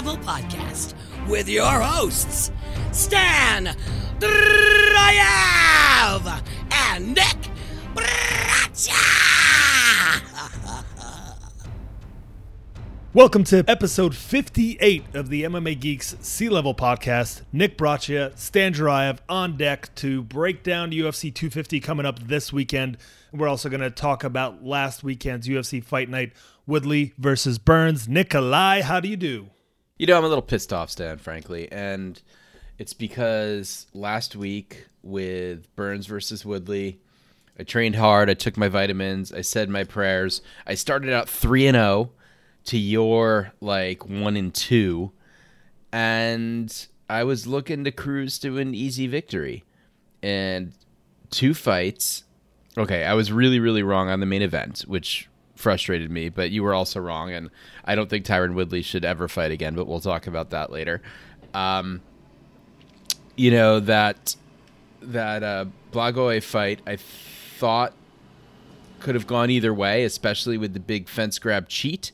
Podcast with your hosts, Stan Dryav and Nick Bracha. Welcome to episode 58 of the MMA Geeks Sea Level Podcast. Nick Brachia, Stan Jarayev on deck to break down UFC 250 coming up this weekend. We're also going to talk about last weekend's UFC Fight Night, Woodley versus Burns. Nikolai, how do you do? You know, I'm a little pissed off, Stan, frankly, and it's because last week with Burns versus Woodley, I trained hard. I took my vitamins. I said my prayers. I started out three and zero to your like one and two, and I was looking to cruise to an easy victory, and two fights. Okay, I was really really wrong on the main event, which frustrated me, but you were also wrong, and I don't think Tyron Woodley should ever fight again. But we'll talk about that later. Um, you know that that uh, Blagoy fight, I thought could have gone either way, especially with the big fence grab cheat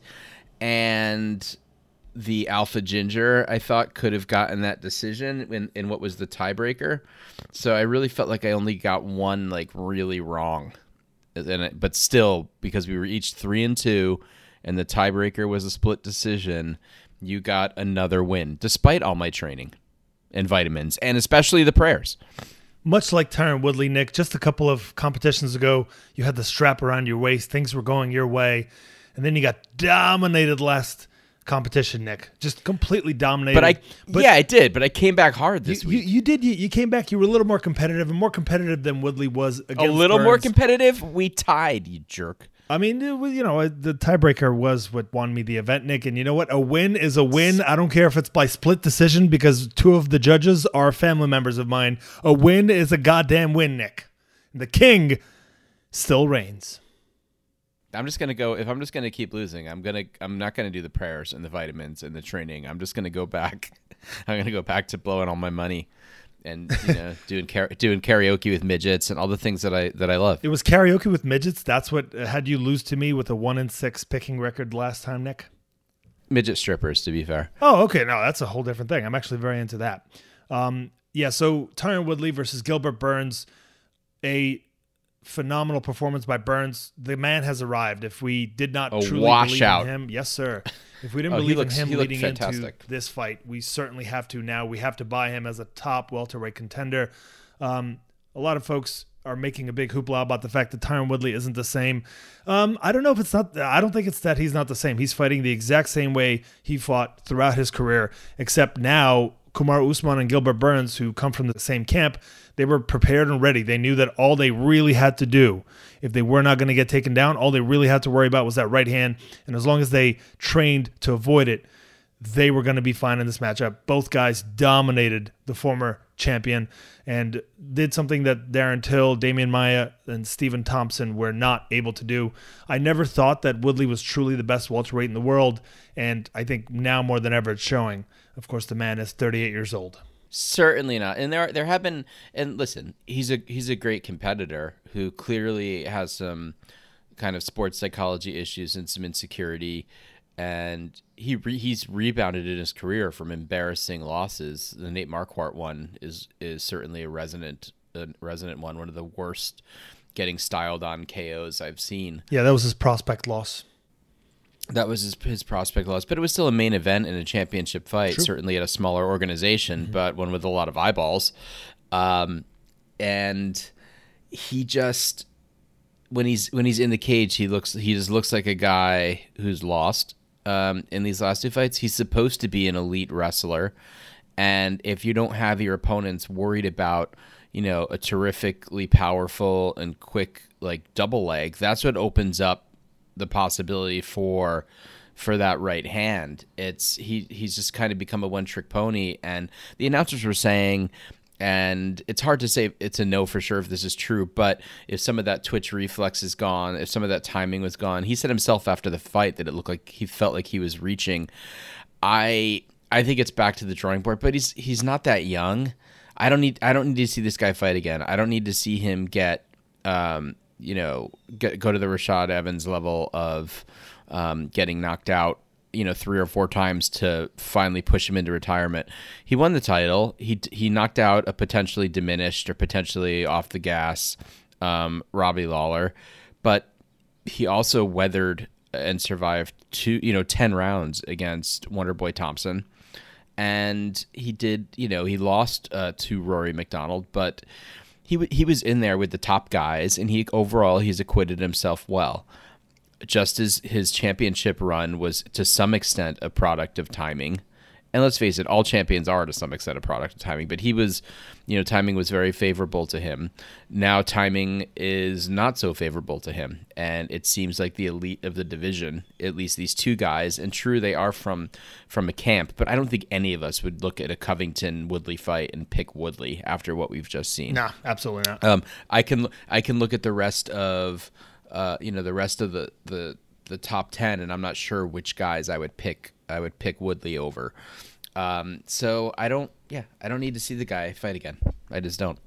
and the Alpha Ginger. I thought could have gotten that decision in, in what was the tiebreaker. So I really felt like I only got one like really wrong, and it, but still because we were each three and two, and the tiebreaker was a split decision. You got another win despite all my training and vitamins, and especially the prayers. Much like Tyron Woodley, Nick, just a couple of competitions ago, you had the strap around your waist. Things were going your way. And then you got dominated last competition, Nick. Just completely dominated. But I, yeah, I did. But I came back hard this you, week. You, you did. You, you came back. You were a little more competitive and more competitive than Woodley was against a little more competitive. We tied, you jerk. I mean, it was, you know, uh, the tiebreaker was what won me the event, Nick. And you know what? A win is a win. I don't care if it's by split decision because two of the judges are family members of mine. A win is a goddamn win, Nick. The king still reigns. I'm just gonna go. If I'm just gonna keep losing, I'm gonna. I'm not gonna do the prayers and the vitamins and the training. I'm just gonna go back. I'm gonna go back to blowing all my money, and you know, doing kara- doing karaoke with midgets and all the things that I that I love. It was karaoke with midgets. That's what had you lose to me with a one in six picking record last time, Nick. Midget strippers, to be fair. Oh, okay. No, that's a whole different thing. I'm actually very into that. Um, yeah. So Tyron Woodley versus Gilbert Burns, a phenomenal performance by Burns. The man has arrived. If we did not A truly washout. believe in him, yes, sir. If we didn't Oh, believe looks- in him leading into this fight, we certainly have to now. We have to buy him as a top welterweight contender. Um, a lot of folks are making a big hoopla about the fact that Tyron Woodley isn't the same. Um, I don't know if it's not. I don't think it's that he's not the same. He's fighting the exact same way he fought throughout his career, except now Kamaru Usman and Gilbert Burns, who come from the same camp, they were prepared and ready. They knew that all they really had to do, if they were not going to get taken down, all they really had to worry about was that right hand. And as long as they trained to avoid it, they were going to be fine in this matchup. Both guys dominated the former champion and did something that Darren Till, Damian Maia, and Stephen Thompson were not able to do. I never thought that Woodley was truly the best welterweight in the world, and I think now more than ever it's showing. Of course, the man is 38 years old. Certainly not. And there there have been and listen, he's a he's a great competitor who clearly has some kind of sports psychology issues and some insecurity and he re, he's rebounded in his career from embarrassing losses. The Nate Marquardt one is is certainly a resonant a resonant one, one of the worst getting styled on KOs I've seen. Yeah, that was his prospect loss. That was his, his prospect loss, but it was still a main event in a championship fight, True. certainly at a smaller organization, but one with a lot of eyeballs. Um, and he just when he's when he's in the cage, he looks he just looks like a guy who's lost. Um, in these last two fights, he's supposed to be an elite wrestler, and if you don't have your opponents worried about you know a terrifically powerful and quick like double leg, that's what opens up the possibility for for that right hand. It's he he's just kind of become a one trick pony and the announcers were saying and it's hard to say it's a no for sure if this is true, but if some of that twitch reflex is gone, if some of that timing was gone, he said himself after the fight that it looked like he felt like he was reaching. I I think it's back to the drawing board, but he's he's not that young. I don't need I don't need to see this guy fight again. I don't need to see him get um, you know, get, go to the Rashad Evans level of um, getting knocked out, you know, three or four times to finally push him into retirement. He won the title. He he knocked out a potentially diminished or potentially off the gas um, Robbie Lawler, but he also weathered and survived two, you know, ten rounds against Wonder Boy Thompson, and he did, you know, he lost uh, to Rory MacDonald, but he w- he was in there with the top guys, and he overall he's acquitted himself well. Just as his championship run was to some extent a product of timing, and let's face it, all champions are to some extent a product of timing. But he was, you know, timing was very favorable to him. Now timing is not so favorable to him, and it seems like the elite of the division, at least these two guys, and true they are from from a camp, but I don't think any of us would look at a Covington Woodley fight and pick Woodley after what we've just seen. Nah, absolutely not. Um, I can I can look at the rest of, uh, you know, the rest of the the the top ten, and I'm not sure which guys I would pick. I would pick Woodley over. Um, so I don't. Yeah, I don't need to see the guy fight again. I just don't.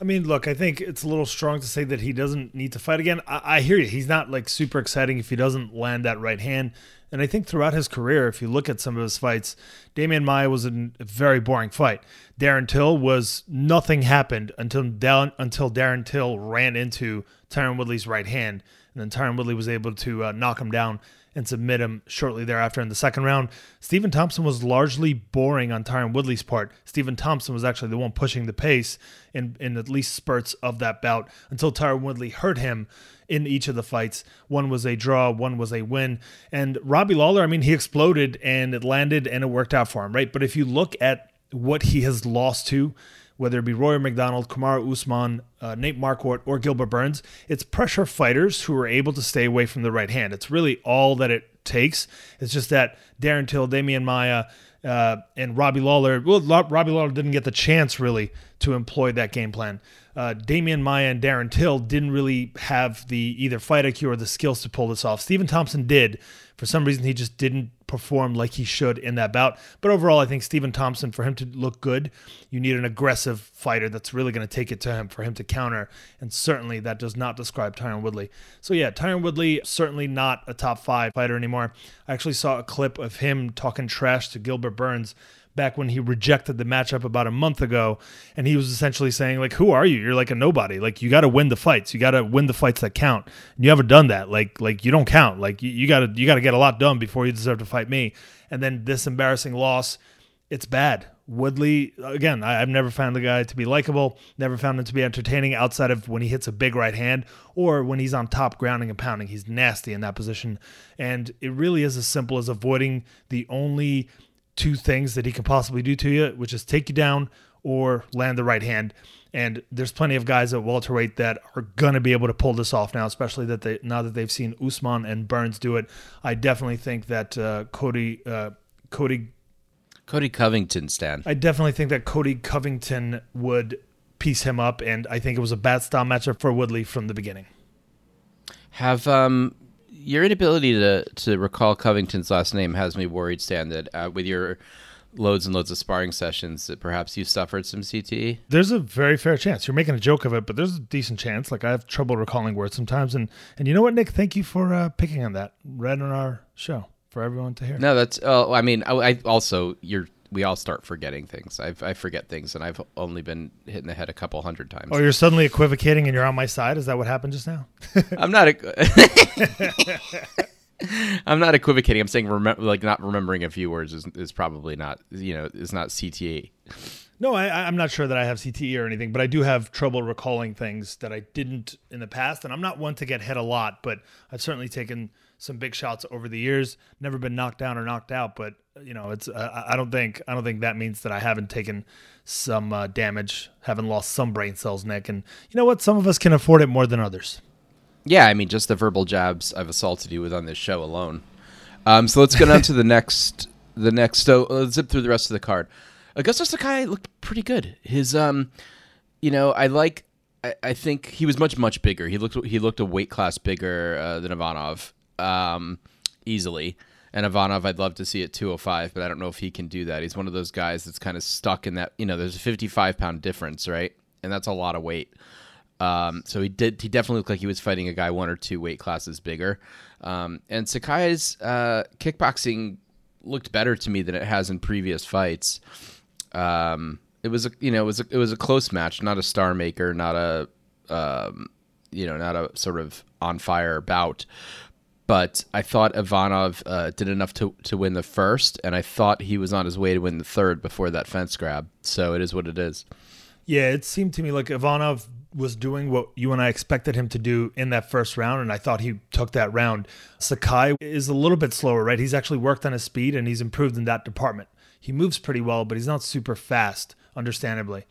I mean, look, I think it's a little strong to say that he doesn't need to fight again. I, I hear you. He's not like super exciting if he doesn't land that right hand. And I think throughout his career, if you look at some of his fights, Damian Maia was a very boring fight. Darren Till was nothing happened until down until Darren Till ran into Tyron Woodley's right hand, and then Tyron Woodley was able to uh, knock him down and submit him shortly thereafter in the second round. Stephen Thompson was largely boring on Tyron Woodley's part. Stephen Thompson was actually the one pushing the pace in, in at least spurts of that bout until Tyron Woodley hurt him in each of the fights. One was a draw, one was a win. And Robbie Lawler, I mean, he exploded and it landed and it worked out for him, right? But if you look at what he has lost to, whether it be Rory MacDonald, Kamaru Usman, uh, Nate Marquardt, or Gilbert Burns, it's pressure fighters who are able to stay away from the right hand. It's really all that it takes. It's just that Darren Till, Damian Maia, uh, and Robbie Lawler. Well, Robbie Lawler didn't get the chance really to employ that game plan. Uh, Damian Maia and Darren Till didn't really have the either fight IQ or the skills to pull this off. Stephen Thompson did. For some reason, he just didn't perform like he should in that bout. But overall, I think Stephen Thompson, for him to look good, you need an aggressive fighter that's really going to take it to him for him to counter. And certainly that does not describe Tyron Woodley. So yeah, Tyron Woodley, certainly not a top five fighter anymore. I actually saw a clip of him talking trash to Gilbert Burns back when he rejected the matchup about a month ago and he was essentially saying like who are you? You're like a nobody. Like you got to win the fights. You got to win the fights that count. And you haven't done that. Like like you don't count. Like you, you got to you got to get a lot done before you deserve to fight me. And then this embarrassing loss it's bad. Woodley, again, I, have never found the guy to be likable, never found him to be entertaining outside of when he hits a big right hand or when he's on top grounding and pounding. He's nasty in that position. And it really is as simple as avoiding the only two things that he can possibly do to you, which is take you down or land the right hand. And there's plenty of guys at welterweight that are gonna be able to pull this off now, especially that they now that they've seen Usman and Burns do it. I definitely think that uh, Cody uh, Cody Cody Covington, Stan. I definitely think that Cody Covington would piece him up, and I think it was a bad style matchup for Woodley from the beginning. Have um your inability to to recall Covington's last name has me worried, Stan. That uh, with your loads and loads of sparring sessions, that perhaps you suffered some CTE. There's a very fair chance. You're making a joke of it, but there's a decent chance. Like I have trouble recalling words sometimes, and and you know what, Nick? Thank you for uh, picking on that right on our show for everyone to hear. No, that's. Oh, I mean, I, I also you're we all start forgetting things. I've, I forget things, and I've only been hit in the head a couple hundred times. Oh, you're suddenly equivocating, and you're on my side. Is that what happened just now? I'm not. A, I'm not equivocating. I'm saying remember, like not remembering a few words is, is probably not you know is not CTE. No, I, I'm not sure that I have CTE or anything, but I do have trouble recalling things that I didn't in the past. And I'm not one to get hit a lot, but I've certainly taken some big shots over the years. Never been knocked down or knocked out, but you know, it's uh, I don't think I don't think that means that I haven't taken some uh, damage, haven't lost some brain cells, Nick. And you know what? Some of us can afford it more than others. Yeah, I mean, just the verbal jabs I've assaulted you with on this show alone. Um, so let's get on to the next. The next. So let's zip through the rest of the card. Augusto Sakai looked pretty good. His um, you know, I like. I, I think he was much much bigger. He looked he looked a weight class bigger uh, than Ivanov, um, easily. And Ivanov, I'd love to see at 205, but I don't know if he can do that. He's one of those guys that's kind of stuck in that. You know, there's a 55 pound difference, right? And that's a lot of weight. Um, so he did. He definitely looked like he was fighting a guy one or two weight classes bigger. Um, and Sakai's uh, kickboxing looked better to me than it has in previous fights. Um, it was a you know it was a, it was a close match, not a star maker, not a um, you know not a sort of on fire bout. But I thought Ivanov uh, did enough to, to win the first, and I thought he was on his way to win the third before that fence grab. So it is what it is. Yeah, it seemed to me like Ivanov was doing what you and I expected him to do in that first round, and I thought he took that round. Sakai is a little bit slower, right? He's actually worked on his speed and he's improved in that department. He moves pretty well, but he's not super fast, understandably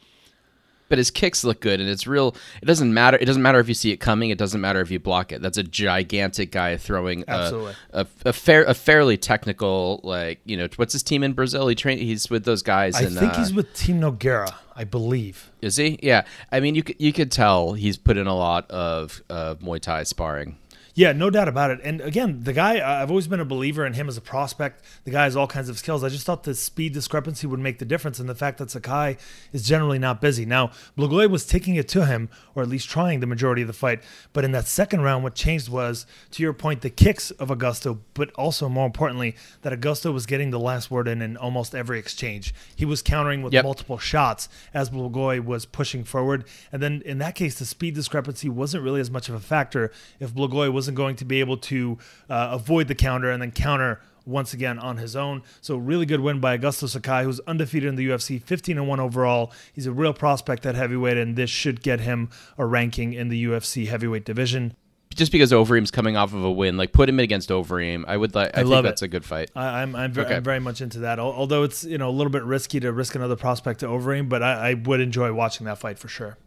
but his kicks look good and it's real it doesn't matter it doesn't matter if you see it coming it doesn't matter if you block it. That's a gigantic guy throwing a, a, a, fair a fairly technical like you know what's his team in brazil? He train he's with those guys i think uh, he's with team nogueira i believe. Is he? Yeah. I mean you could, you could tell he's put in a lot of uh, muay thai sparring yeah, no doubt about it. And again, the guy, I've always been a believer in him as a prospect. The guy has all kinds of skills. I just thought the speed discrepancy would make the difference and the fact that Sakai is generally not busy. Now, Blagoy was taking it to him, or at least trying the majority of the fight. But in that second round, what changed was, to your point, the kicks of Augusto, but also more importantly, that Augusto was getting the last word in in almost every exchange. He was countering with yep. multiple shots as Blagoy was pushing forward. And then in that case, the speed discrepancy wasn't really as much of a factor if Blagoy was wasn't going to be able to uh, avoid the counter and then counter once again on his own. So really good win by Augusto Sakai, who's undefeated in the UFC, 15 and 1 overall. He's a real prospect at heavyweight, and this should get him a ranking in the UFC heavyweight division. Just because Overeem's coming off of a win, like put him against Overeem, I would like. I, I think that's it. a good fight. I, am I'm, I'm, very, okay. I'm, very much into that. Although it's you know a little bit risky to risk another prospect to Overeem, but I, I would enjoy watching that fight for sure.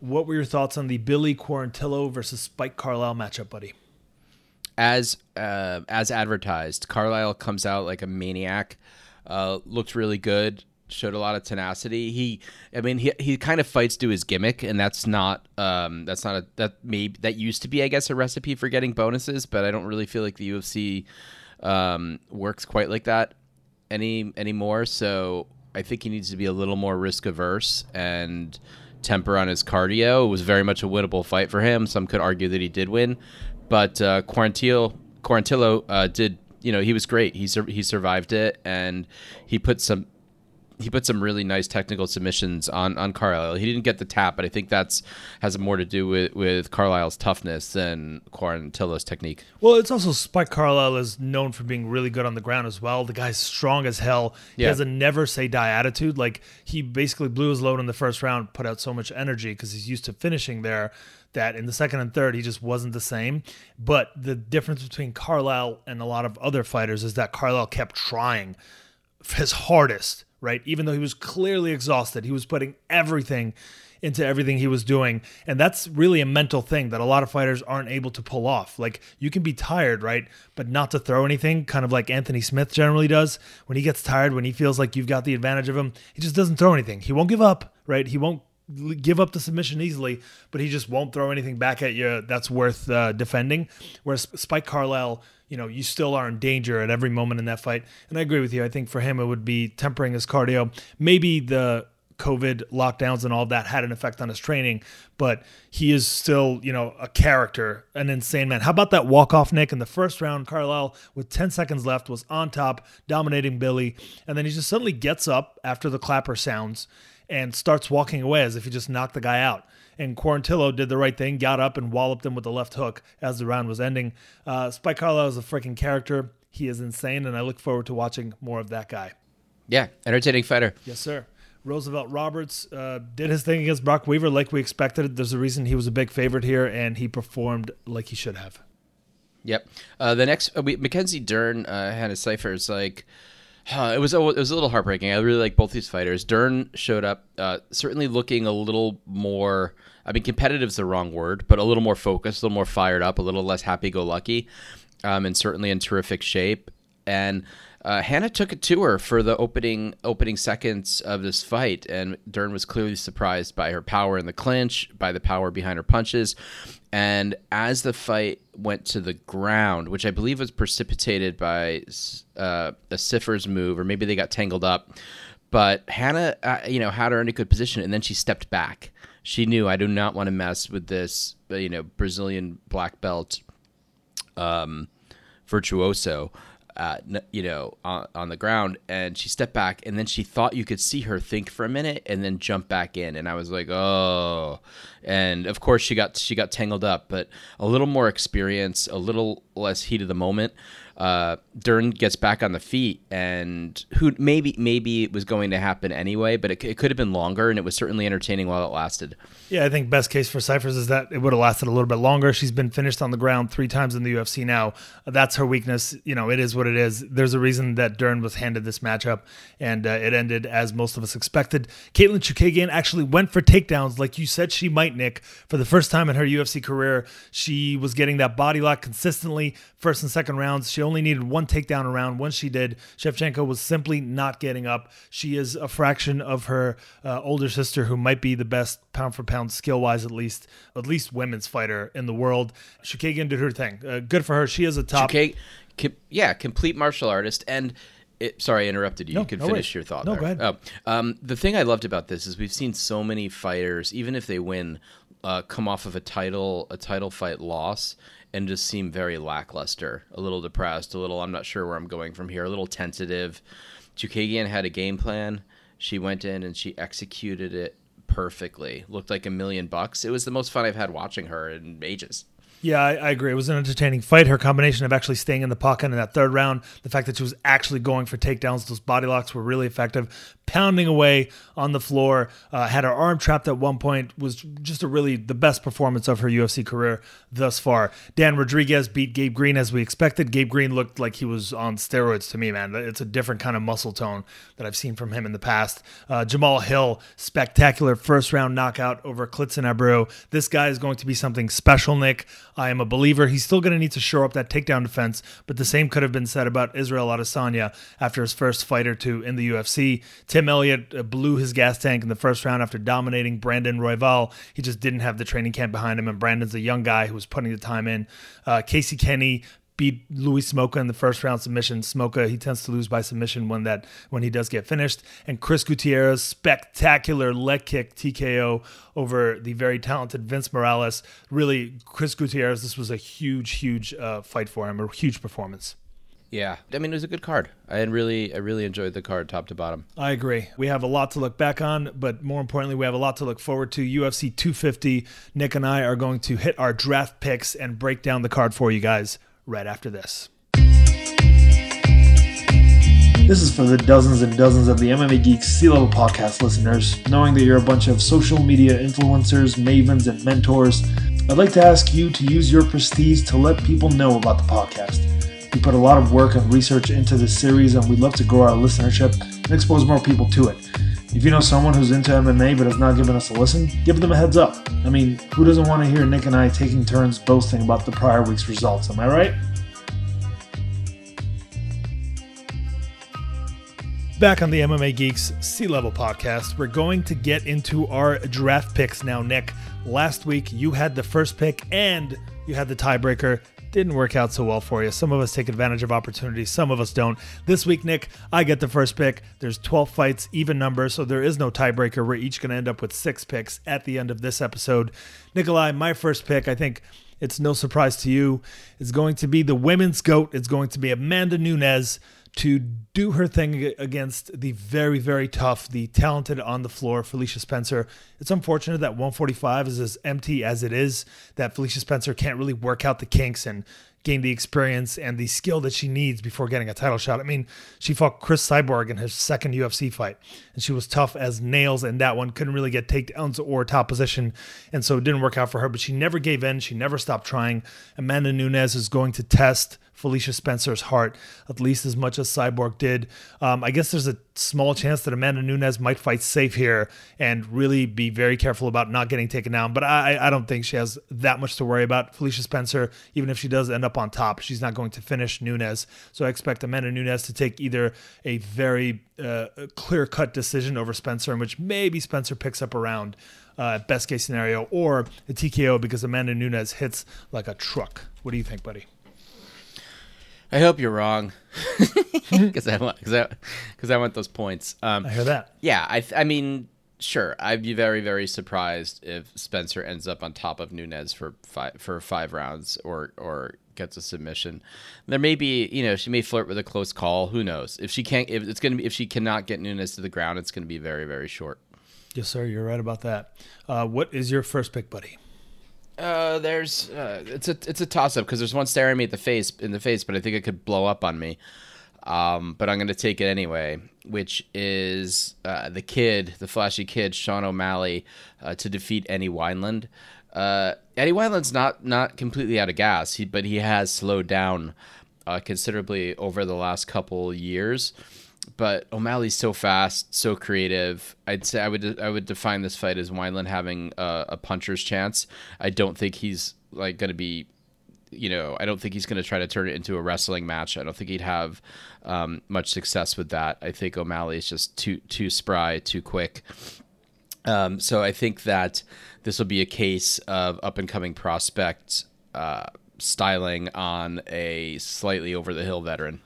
What were your thoughts on the Billy Quarantillo versus Spike Carlyle matchup, buddy? As uh, as advertised, Carlyle comes out like a maniac. Uh, looked really good. Showed a lot of tenacity. He, I mean, he he kind of fights to his gimmick, and that's not um that's not a that maybe that used to be I guess a recipe for getting bonuses, but I don't really feel like the UFC um works quite like that any anymore. So I think he needs to be a little more risk averse and temper on his cardio. It was very much a winnable fight for him. Some could argue that he did win, but uh, Quarantillo, Quarantillo uh, did. You know, he was great. He sur- he survived it, and he put some he put some really nice technical submissions on on Carlyle. He didn't get the tap, but I think that's has more to do with with Carlyle's toughness than Quarantillo's technique. Well, it's also Spike Carlyle is known for being really good on the ground as well. The guy's strong as hell. He yeah. has a never say die attitude. Like he basically blew his load in the first round, put out so much energy because he's used to finishing there. That in the second and third he just wasn't the same. But the difference between Carlyle and a lot of other fighters is that Carlyle kept trying his hardest right? Even though he was clearly exhausted, he was putting everything into everything he was doing. And that's really a mental thing that a lot of fighters aren't able to pull off. Like you can be tired, right? But not to throw anything, kind of like Anthony Smith generally does. When he gets tired, when he feels like you've got the advantage of him, he just doesn't throw anything. He won't give up, right? He won't give up the submission easily, but he just won't throw anything back at you that's worth uh, defending. Whereas Spike Carlyle you know, you still are in danger at every moment in that fight. And I agree with you. I think for him, it would be tempering his cardio. Maybe the COVID lockdowns and all that had an effect on his training, but he is still, you know, a character, an insane man. How about that walk off, Nick? In the first round, Carlyle, with 10 seconds left, was on top, dominating Billy. And then he just suddenly gets up after the clapper sounds and starts walking away as if he just knocked the guy out and Quarantillo did the right thing, got up and walloped him with the left hook as the round was ending. Uh, Spike Carlyle is a freaking character. He is insane, and I look forward to watching more of that guy. Yeah, entertaining fighter. Yes, sir. Roosevelt Roberts uh, did his thing against Brock Weaver like we expected. There's a reason he was a big favorite here, and he performed like he should have. Yep. Uh, the next, uh, we, Mackenzie Dern, uh, Hannah Cifers is like, uh, it was it was a little heartbreaking. I really like both these fighters. Dern showed up, uh, certainly looking a little more. I mean, competitive is the wrong word, but a little more focused, a little more fired up, a little less happy-go-lucky, um, and certainly in terrific shape. And uh, Hannah took it to her for the opening opening seconds of this fight, and Dern was clearly surprised by her power in the clinch, by the power behind her punches, and as the fight went to the ground, which I believe was precipitated by uh, a Cifers move, or maybe they got tangled up, but Hannah, uh, you know, had her in a good position, and then she stepped back she knew I do not want to mess with this, uh, you know, Brazilian black belt um, virtuoso. Uh, you know, on, on the ground, and she stepped back, and then she thought you could see her think for a minute, and then jump back in, and I was like, oh, and of course she got she got tangled up, but a little more experience, a little less heat of the moment uh, Dern gets back on the feet, and who maybe maybe it was going to happen anyway, but it, it could have been longer, and it was certainly entertaining while it lasted. Yeah, I think best case for Cifers is that it would have lasted a little bit longer. She's been finished on the ground three times in the UFC now. That's her weakness. You know, it is what it is. There's a reason that Dern was handed this matchup, and uh, it ended as most of us expected. Katlyn Chookagian actually went for takedowns, like you said she might, Nick. For the first time in her UFC career, she was getting that body lock consistently, first and second rounds. She only needed one takedown around. Once she did, Shevchenko was simply not getting up. She is a fraction of her uh, older sister, who might be the best pound for pound, skill wise at least, at least women's fighter in the world. Chookagian did her thing. Uh, good for her. She is a top. Chukag- com- yeah, complete martial artist and. It, sorry, I interrupted you. No, you can no finish worries. your thought. No, there. go ahead. Oh, um, the thing I loved about this is we've seen so many fighters, even if they win, uh, come off of a title a title fight loss and just seem very lackluster, a little depressed, a little I'm not sure where I'm going from here, a little tentative. Chookagian had a game plan. She went in and she executed it perfectly. Looked like a million bucks. It was the most fun I've had watching her in ages. Yeah, I, I, agree. It was an entertaining fight. Her combination of actually staying in the pocket in that third round, the fact that she was actually going for takedowns, those body locks were really effective. Pounding away on the floor, uh, had her arm trapped at one point, was just a really the best performance of her UFC career thus far. Dan Rodriguez beat Gabe Green as we expected. Gabe Green looked like he was on steroids to me, man. It's a different kind of muscle tone that I've seen from him in the past. Uh, Jamal Hill, spectacular first round knockout over Klidson Abreu. This guy is going to be something special, Nick. I am a believer. He's still going to need to shore up that takedown defense, but the same could have been said about Israel Adesanya after his first fight or two in the UFC. Tim Elliott uh, blew his gas tank in the first round after dominating Brandon Royval. He just didn't have the training camp behind him, and Brandon's a young guy who was putting the time in. Uh, Casey Kenny beat Louis Smolka in the first round submission. Smolka he tends to lose by submission when that when he does get finished. And Chris Gutierrez spectacular leg kick TKO over the very talented Vince Morales. Really, Chris Gutierrez. This was a huge, huge uh, fight for him. A huge performance. Yeah, I mean it was a good card. I really, I really enjoyed the card top to bottom. I agree. We have a lot to look back on, but more importantly, we have a lot to look forward to. UFC 250. Nick and I are going to hit our draft picks and break down the card for you guys right after this. This is for the dozens and dozens of the MMA Geeks Sea Level Podcast listeners. Knowing that you're a bunch of social media influencers, mavens, and mentors, I'd like to ask you to use your prestige to let people know about the podcast. We put a lot of work and research into this series, and we'd love to grow our listenership and expose more people to it. If you know someone who's into MMA but has not given us a listen, give them a heads up. I mean, who doesn't want to hear Nick and I taking turns boasting about the prior week's results? Am I right? Back on the MMA Geeks Sea Level podcast, we're going to get into our draft picks now, Nick. Last week, you had the first pick and you had the tiebreaker. Didn't work out so well for you. Some of us take advantage of opportunities, some of us don't. This week, Nick, I get the first pick. There's 12 fights, even number, so there is no tiebreaker. We're each going to end up with six picks at the end of this episode. Nikolai, my first pick, I think it's no surprise to you, is going to be the women's GOAT. It's going to be Amanda Nunes to do her thing against the very, very tough, the talented on the floor, Felicia Spencer. It's unfortunate that 145 is as empty as it is, that Felicia Spencer can't really work out the kinks and gain the experience and the skill that she needs before getting a title shot. I mean, she fought Cris Cyborg in her second UFC fight, and she was tough as nails in that one. Couldn't really get takedowns or top position, and so it didn't work out for her. But she never gave in. She never stopped trying. Amanda Nunes is going to test Felicia Spencer's heart, at least as much as Cyborg did. Um, I guess there's a small chance that Amanda Nunes might fight safe here and really be very careful about not getting taken down. But I, I don't think she has that much to worry about. Felicia Spencer, even if she does end up on top, she's not going to finish Nunes. So I expect Amanda Nunes to take either a very uh, clear cut decision over Spencer, in which maybe Spencer picks up around. Uh, best case scenario, or a TKO because Amanda Nunes hits like a truck. What do you think, buddy? I hope you're wrong, because I want because I, cause I want those points. Um, I hear that. Yeah, I I mean sure, I'd be very very surprised if Spencer ends up on top of Nunes for five for five rounds or or gets a submission. There may be, you know, she may flirt with a close call. Who knows? If she can't, if it's gonna be, if she cannot get Nunes to the ground, it's gonna be very very short. Yes, sir. You're right about that. Uh, what is your first pick, buddy? Uh, there's uh, it's a it's a toss up because there's one staring me at the face in the face, but I think it could blow up on me. Um, but I'm gonna take it anyway, which is uh, the kid, the flashy kid, Sean O'Malley, uh, to defeat Eddie Wineland. Uh, Eddie Wineland's not not completely out of gas, he, but he has slowed down uh, considerably over the last couple years. But O'Malley's so fast, so creative. I'd say I would I would define this fight as Wineland having a, a puncher's chance. I don't think he's like going to be you know, I don't think he's going to try to turn it into a wrestling match. I don't think he'd have um, much success with that. I think O'Malley is just too too spry, too quick. Um, so I think that this will be a case of up and coming prospect uh, styling on a slightly over the hill veteran.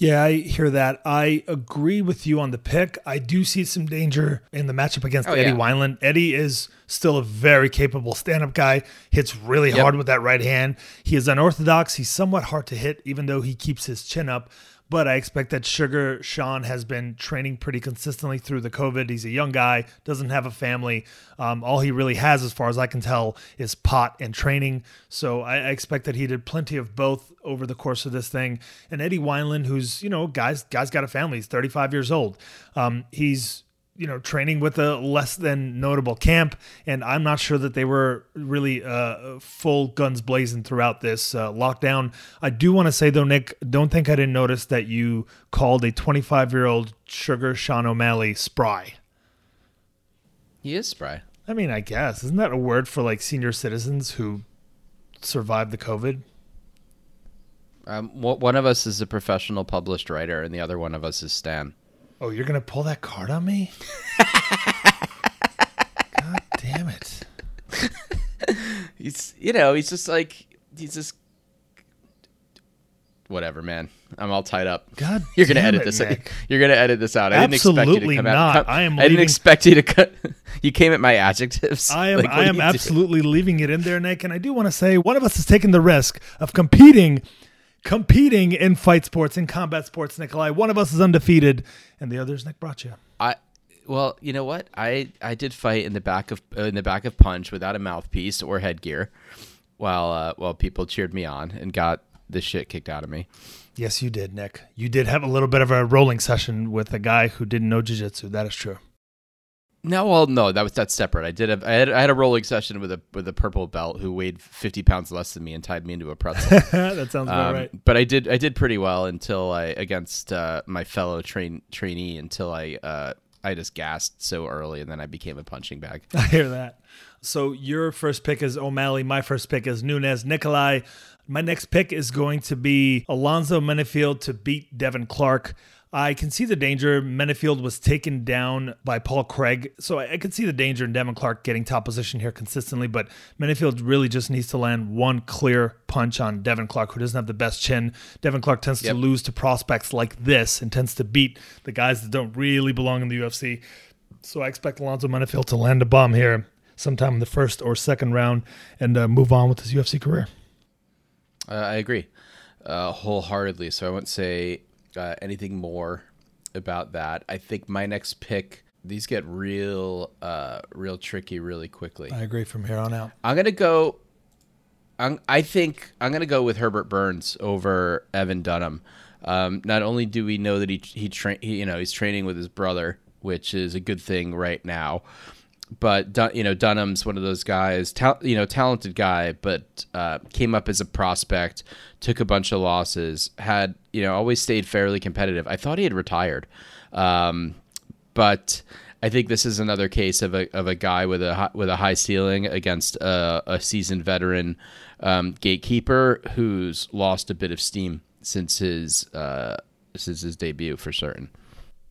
Yeah, I hear that. I agree with you on the pick. I do see some danger in the matchup against Oh, Eddie yeah. Wineland. Eddie is still a very capable stand up guy, hits really Yep. hard with that right hand. He is unorthodox. He's somewhat hard to hit, even though he keeps his chin up. But I expect that Sugar Sean has been training pretty consistently through the COVID. He's a young guy, doesn't have a family. Um, all he really has, as far as I can tell, is pot and training. So I, I expect that he did plenty of both over the course of this thing. And Eddie Wineland, who's you know, guys, guys got a family. He's 35 years old. Um, he's you know training with a less than notable camp and i'm not sure that they were really uh, full guns blazing throughout this uh, lockdown i do want to say though nick don't think i didn't notice that you called a 25 year old sugar sean o'malley spry He is spry. i mean i guess isn't that a word for like senior citizens who survived the covid Um, one of us is a professional published writer, and the other one of us is Stan. Oh you're gonna pull that card on me god damn it He's, you know, he's just like he's just whatever, man. I'm all tied up. God you're gonna edit it, this. Nick. You're gonna edit this out. I didn't expect you Absolutely to come not. out. I am I didn't expect you to cut. You came at my adjectives. I am Like, I am you doing? absolutely leaving it in there, Nick. And I do want to say one of us has taken the risk of competing, competing in fight sports, in combat sports, Nikolai. One of us is undefeated, and the other is Nick Braccia. I well, you know what? I I did fight in the back of uh, in the back of punch without a mouthpiece or headgear, while uh, while people cheered me on and got the shit kicked out of me. Yes, you did, Nick. You did have a little bit of a rolling session with a guy who didn't know jiu-jitsu. That is true. No, well, no, that was that's separate. I did. A, I had I had a rolling session with a with a purple belt who weighed fifty pounds less than me and tied me into a pretzel. that sounds about Um, right. But I did I did pretty well until I against uh, my fellow train trainee until I uh, I just gassed so early and then I became a punching bag. I hear that. So your first pick is O'Malley. My first pick is Nunes Nikolai. My next pick is going to be Alonzo Menifield to beat Devin Clark. I can see the danger. Menifield was taken down by Paul Craig, so I, I can see the danger in Devin Clark getting top position here consistently. But Menifield really just needs to land one clear punch on Devin Clark, who doesn't have the best chin. Devin Clark tends Yep. to lose to prospects like this and tends to beat the guys that don't really belong in the UFC. So I expect Alonzo Menifield to land a bomb here sometime in the first or second round and uh, move on with his UFC career. Uh, I agree uh, wholeheartedly. So I won't say uh, anything more about that. I think my next pick. These get real, uh, real tricky really quickly. I agree from here on out. I'm gonna go. I'm, I think I'm gonna go with Herbert Burns over Evan Dunham. Um, not only do we know that he he, tra- he you know he's training with his brother, which is a good thing right now, but you know Dunham's one of those guys, tal- you know, talented guy, but uh, came up as a prospect, took a bunch of losses, had you know always stayed fairly competitive. I thought he had retired, um, but I think this is another case of a of a guy with a with a high ceiling against a, a seasoned veteran um, gatekeeper who's lost a bit of steam since his uh, since his debut for certain.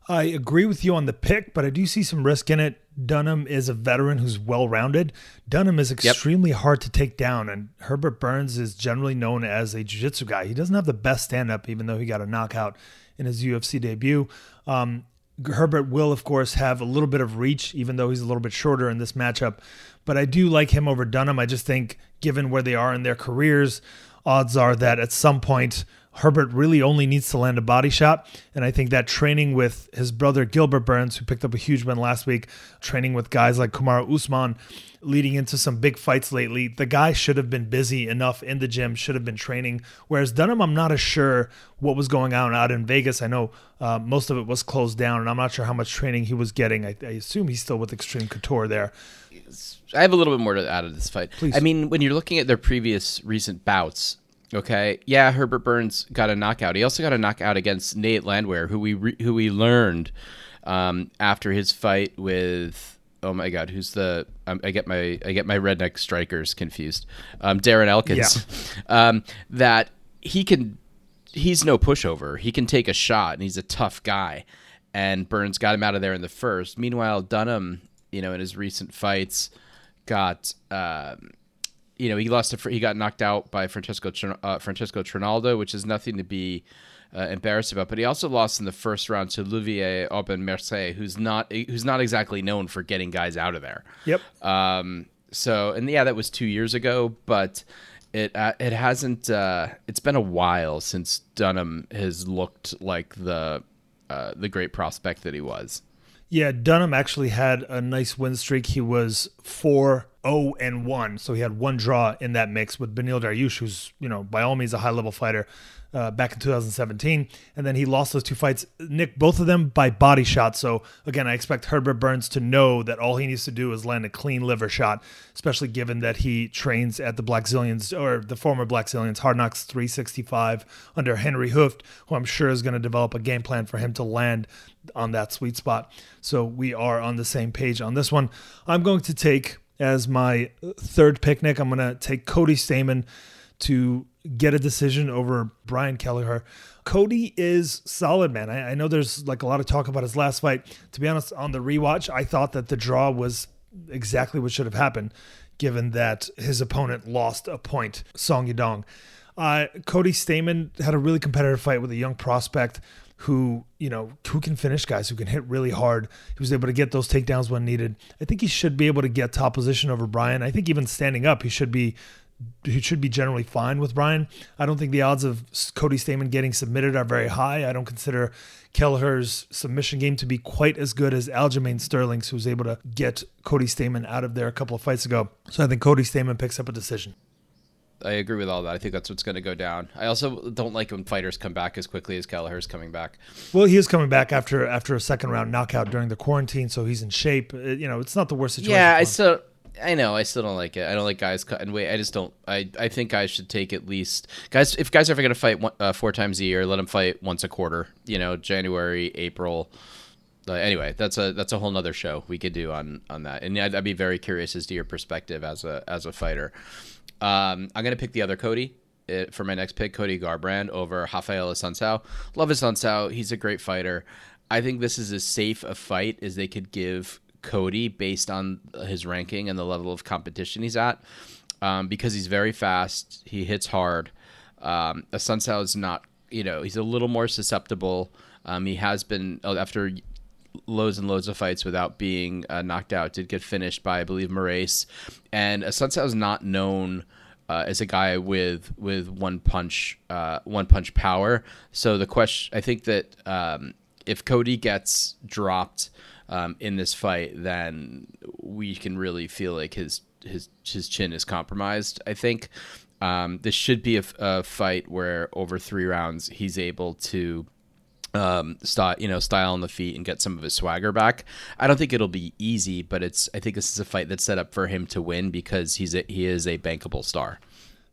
I agree with you on the pick, but I do see some risk in it. Dunham is a veteran who's well rounded. Dunham is extremely hard to take down, and Herbert Burns is generally known as a jiu jitsu guy. He doesn't have the best stand up, even though he got a knockout in his UFC debut. Um, Herbert will, of course, have a little bit of reach, even though he's a little bit shorter in this matchup. But I do like him over Dunham. I just think, given where they are in their careers, odds are that at some point Herbert really only needs to land a body shot. And I think that training with his brother Gilbert Burns, who picked up a huge win last week, training with guys like Kamaru Usman, leading into some big fights lately, the guy should have been busy enough in the gym, should have been training. Whereas Dunham, I'm not as sure what was going on out in Vegas. I know uh, most of it was closed down, and I'm not sure how much training he was getting. I, I assume he's still with Extreme Couture there. I have a little bit more to add to this fight. Please. I mean, when you're looking at their previous recent bouts, Okay, yeah, Herbert Burns got a knockout. He also got a knockout against Nate Landwehr, who we re- who we learned um, after his fight with oh my god, who's the um, I get my I get my redneck strikers confused. Um, Darren Elkins, yeah. um, that he can he's no pushover. He can take a shot, and he's a tough guy. And Burns got him out of there in the first. Meanwhile, Dunham, you know, in his recent fights, got. You know, he lost to, he got knocked out by Francisco uh, Francisco Trinaldo, which is nothing to be uh, embarrassed about. But he also lost in the first round to Olivier Aubin Mercier, who's not who's not exactly known for getting guys out of there. Yep. Um. So and yeah, that was two years ago, but it uh, it hasn't. Uh, it's been a while since Dunham has looked like the uh, the great prospect that he was. Yeah, Dunham actually had a nice win streak. He was four 0 and 1. So he had one draw in that mix with Beneil Dariush, who's, you know, by all means a high level fighter uh, back in 2017. And then he lost those two fights. Nick, both of them by body shot. So again, I expect Herbert Burns to know that all he needs to do is land a clean liver shot, especially given that he trains at the Black Blackzilians or the former Black Blackzilians Hard Knocks 365 under Henry Hooft, who I'm sure is going to develop a game plan for him to land on that sweet spot. So we are on the same page on this one. I'm going to take as my third picnic. I'm going to take Cody Stamann to get a decision over Brian Kelleher. Cody is solid, man. I, I, know there's like a lot of talk about his last fight. To be honest, on the rewatch, I thought that the draw was exactly what should have happened, given that his opponent lost a point, Song Yadong. Uh, Cody Stamann had a really competitive fight with a young prospect who you know who can finish guys who can hit really hard. He was able to get those takedowns when needed. I think he should be able to get top position over Brian. I think even standing up, he should be he should be generally fine with Brian. I don't think the odds of Cody Stamann getting submitted are very high. I don't consider Kelleher's submission game to be quite as good as Aljamain Sterling's, who was able to get Cody Stamann out of there a couple of fights ago. So I think Cody Stamann picks up a decision. I agree with all that. I think that's what's going to go down. I also don't like when fighters come back as quickly as Kelleher's coming back. Well, he is coming back after after a second round knockout during the quarantine, so he's in shape. Uh, you know, it's not the worst situation. Yeah, I still, I know, I still don't like it. I don't like guys cutting weight. I just don't. I I think guys should take at least guys. If guys are ever going to fight one, uh, four times a year, let them fight once a quarter. You know, January, April. Uh, anyway, that's a that's a whole nother show we could do on on that, and I'd, I'd be very curious as to your perspective as a as a fighter. Um, I'm gonna pick the other Cody uh, for my next pick, Cody Garbrandt over Rafael Assunção. Love Assunção. He's a great fighter. I think this is as safe a fight as they could give Cody based on his ranking and the level of competition he's at. Um, because he's very fast, he hits hard. Um, Assunção is not, you know, he's a little more susceptible. Um, he has been oh, after loads and loads of fights without being uh, knocked out. Did get finished by I believe Moraes, and Assunção is not known. Uh, as a guy with with one punch uh, one punch power. So the question, I think that um, if Cody gets dropped um, in this fight, then we can really feel like his his his chin is compromised. I think um, this should be a, a, fight where over three rounds he's able to um, style, you know, style on the feet and get some of his swagger back. I don't think it'll be easy, but it's. I think this is a fight that's set up for him to win because he's a, he is a bankable star.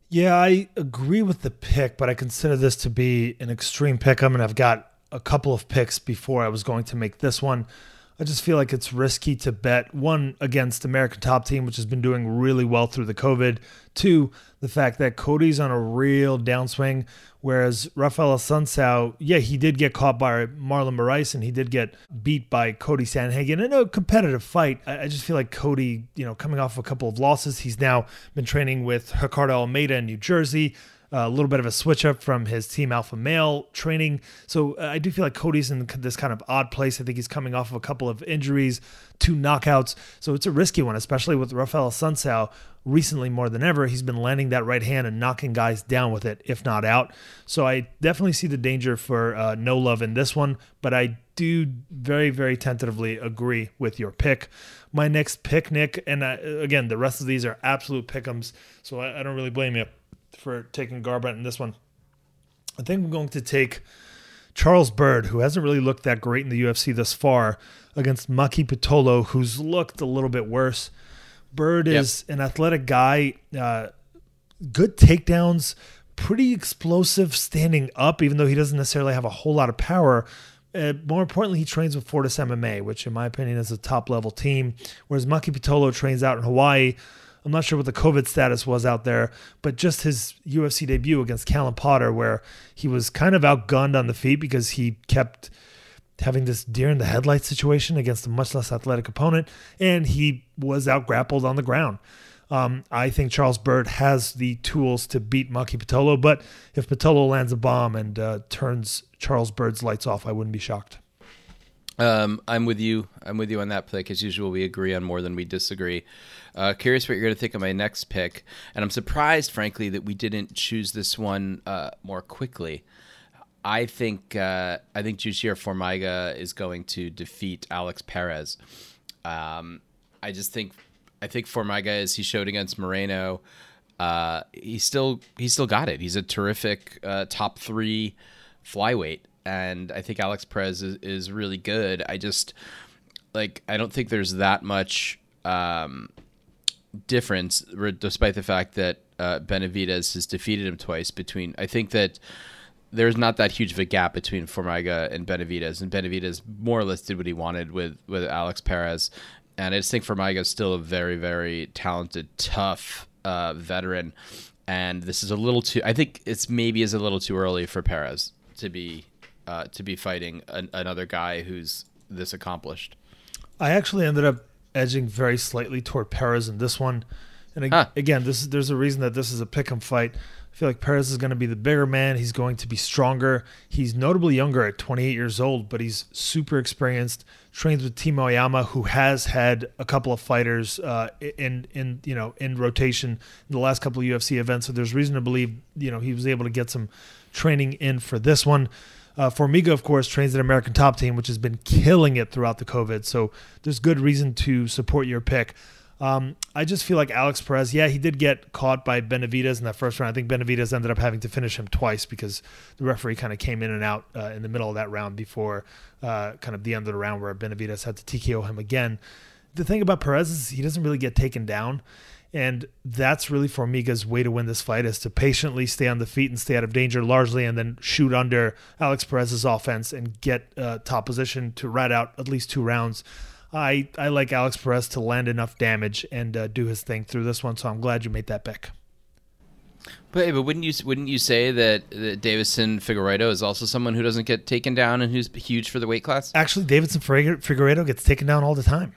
Yeah, I agree with the pick, but I consider this to be an extreme pick. I mean, I've got a couple of picks before I was going to make this one. I just feel like it's risky to bet one against American Top Team, which has been doing really well through the COVID. Two, the fact that Cody's on a real downswing, whereas Rafael Assunção, yeah, he did get caught by Marlon Moraes and he did get beat by Cody Sandhagen in a competitive fight. I just feel like Cody, you know, coming off a couple of losses, he's now been training with Ricardo Almeida in New Jersey. A little bit of a switch up from his team alpha male training. So uh, I do feel like Cody's in this kind of odd place. I think he's coming off of a couple of injuries, two knockouts. So it's a risky one, especially with Rafael Assunção. Recently, more than ever, he's been landing that right hand and knocking guys down with it, if not out. So I definitely see the danger for uh, no love in this one, but I do very, very tentatively agree with your pick. My next pick, Nick, and uh, again, the rest of these are absolute pickums, so I, I don't really blame you for taking Garbrandt in this one. I think I'm going to take Charles Byrd, who hasn't really looked that great in the UFC thus far, against Maki Pitolo, who's looked a little bit worse. Byrd yep. is an athletic guy, uh, good takedowns, pretty explosive standing up, even though he doesn't necessarily have a whole lot of power. Uh, more importantly, he trains with Fortis MMA, which, in my opinion, is a top level team. Whereas Maki Pitolo trains out in Hawaii I'm not sure what the COVID status was out there, but just his UFC debut against Callan Potter, where he was kind of outgunned on the feet because he kept having this deer in the headlights situation against a much less athletic opponent, and he was out grappled on the ground. Um, I think Charles Byrd has the tools to beat Maki Pitolo, but if Pitolo lands a bomb and uh, turns Charles Byrd's lights off, I wouldn't be shocked. Um, I'm with you. I'm with you on that pick. As usual, we agree on more than we disagree. Uh, curious what you're going to think of my next pick, and I'm surprised, frankly, that we didn't choose this one uh, more quickly. I think uh, I think Jussier Formiga is going to defeat Alex Perez. Um, I just think I think Formiga, as he showed against Moreno, uh, he still he still got it. He's a terrific uh, top three flyweight and I think Alex Perez is, is really good. I just like I don't think there's that much um, difference, despite the fact that uh, Benavidez has defeated him twice. Between I think that there's not that huge of a gap between Formiga and Benavidez, and Benavidez more or less did what he wanted with with Alex Perez. And I just think Formiga is still a very, very talented, tough uh, veteran. And this is a little too. I think it's maybe is a little too early for Perez to be uh, to be fighting an, another guy who's this accomplished. I actually ended up edging very slightly toward Perez in this one. And huh. again, this is, there's a reason that this is a pick 'em fight. I feel like Perez is going to be the bigger man. He's going to be stronger. He's notably younger at 28 years old, but he's super experienced. Trains with Team Oyama, who has had a couple of fighters uh, in in you know in rotation in the last couple of UFC events. So there's reason to believe you know he was able to get some training in for this one. Uh, Formiga, of course, trains an American Top Team, which has been killing it throughout the COVID. So there's good reason to support your pick. Um, I just feel like Alex Perez, yeah, he did get caught by Benavidez in that first round. I think Benavidez ended up having to finish him twice because the referee kind of came in and out uh, in the middle of that round before uh, kind of the end of the round where Benavidez had to TKO him again. The thing about Perez is he doesn't really get taken down. And that's really Formiga's way to win this fight is to patiently stay on the feet and stay out of danger largely and then shoot under Alex Perez's offense and get uh, top position to ride out at least two rounds. I, I like Alex Perez to land enough damage and uh, do his thing through this one, so I'm glad you made that pick. But, but wouldn't you wouldn't you say that, that Deiveson Figueiredo is also someone who doesn't get taken down and who's huge for the weight class? Actually, Deiveson Figueiredo gets taken down all the time.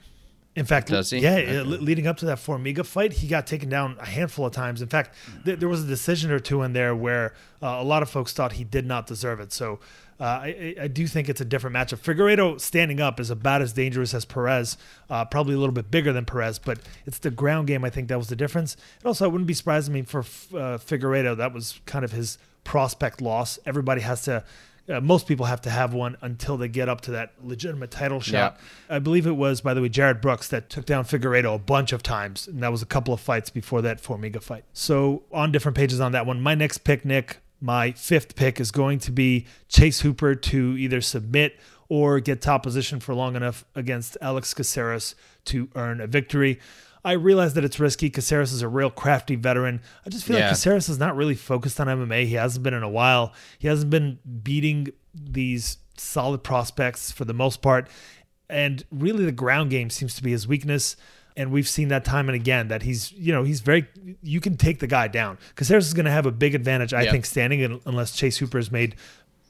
In fact, Does he? yeah, okay. leading up to that Formiga fight, he got taken down a handful of times. In fact, th- there was a decision or two in there where uh, a lot of folks thought he did not deserve it. So uh, I, I, do think it's a different matchup. Figueiredo standing up is about as dangerous as Perez, uh, probably a little bit bigger than Perez, but it's the ground game. I think that was the difference. And also, it wouldn't be surprising me for uh, Figueiredo. That was kind of his prospect loss. Everybody has to uh, most people have to have one until they get up to that legitimate title shot. Yeah. I believe it was, by the way, Jarred Brooks that took down Figueiredo a bunch of times, and that was a couple of fights before that Formiga fight. So on different pages on that one. My next pick, Nick, my fifth pick is going to be Chase Hooper to either submit or get top position for long enough against Alex Caceres to earn a victory. I realize that it's risky. Caceres is a real crafty veteran. I just feel yeah. like Caceres is not really focused on MMA. He hasn't been in a while. He hasn't been beating these solid prospects for the most part. And really, the ground game seems to be his weakness. And we've seen that time and again that he's, you know, he's very, you can take the guy down. Caceres is going to have a big advantage, I think, standing unless Chase Hooper has made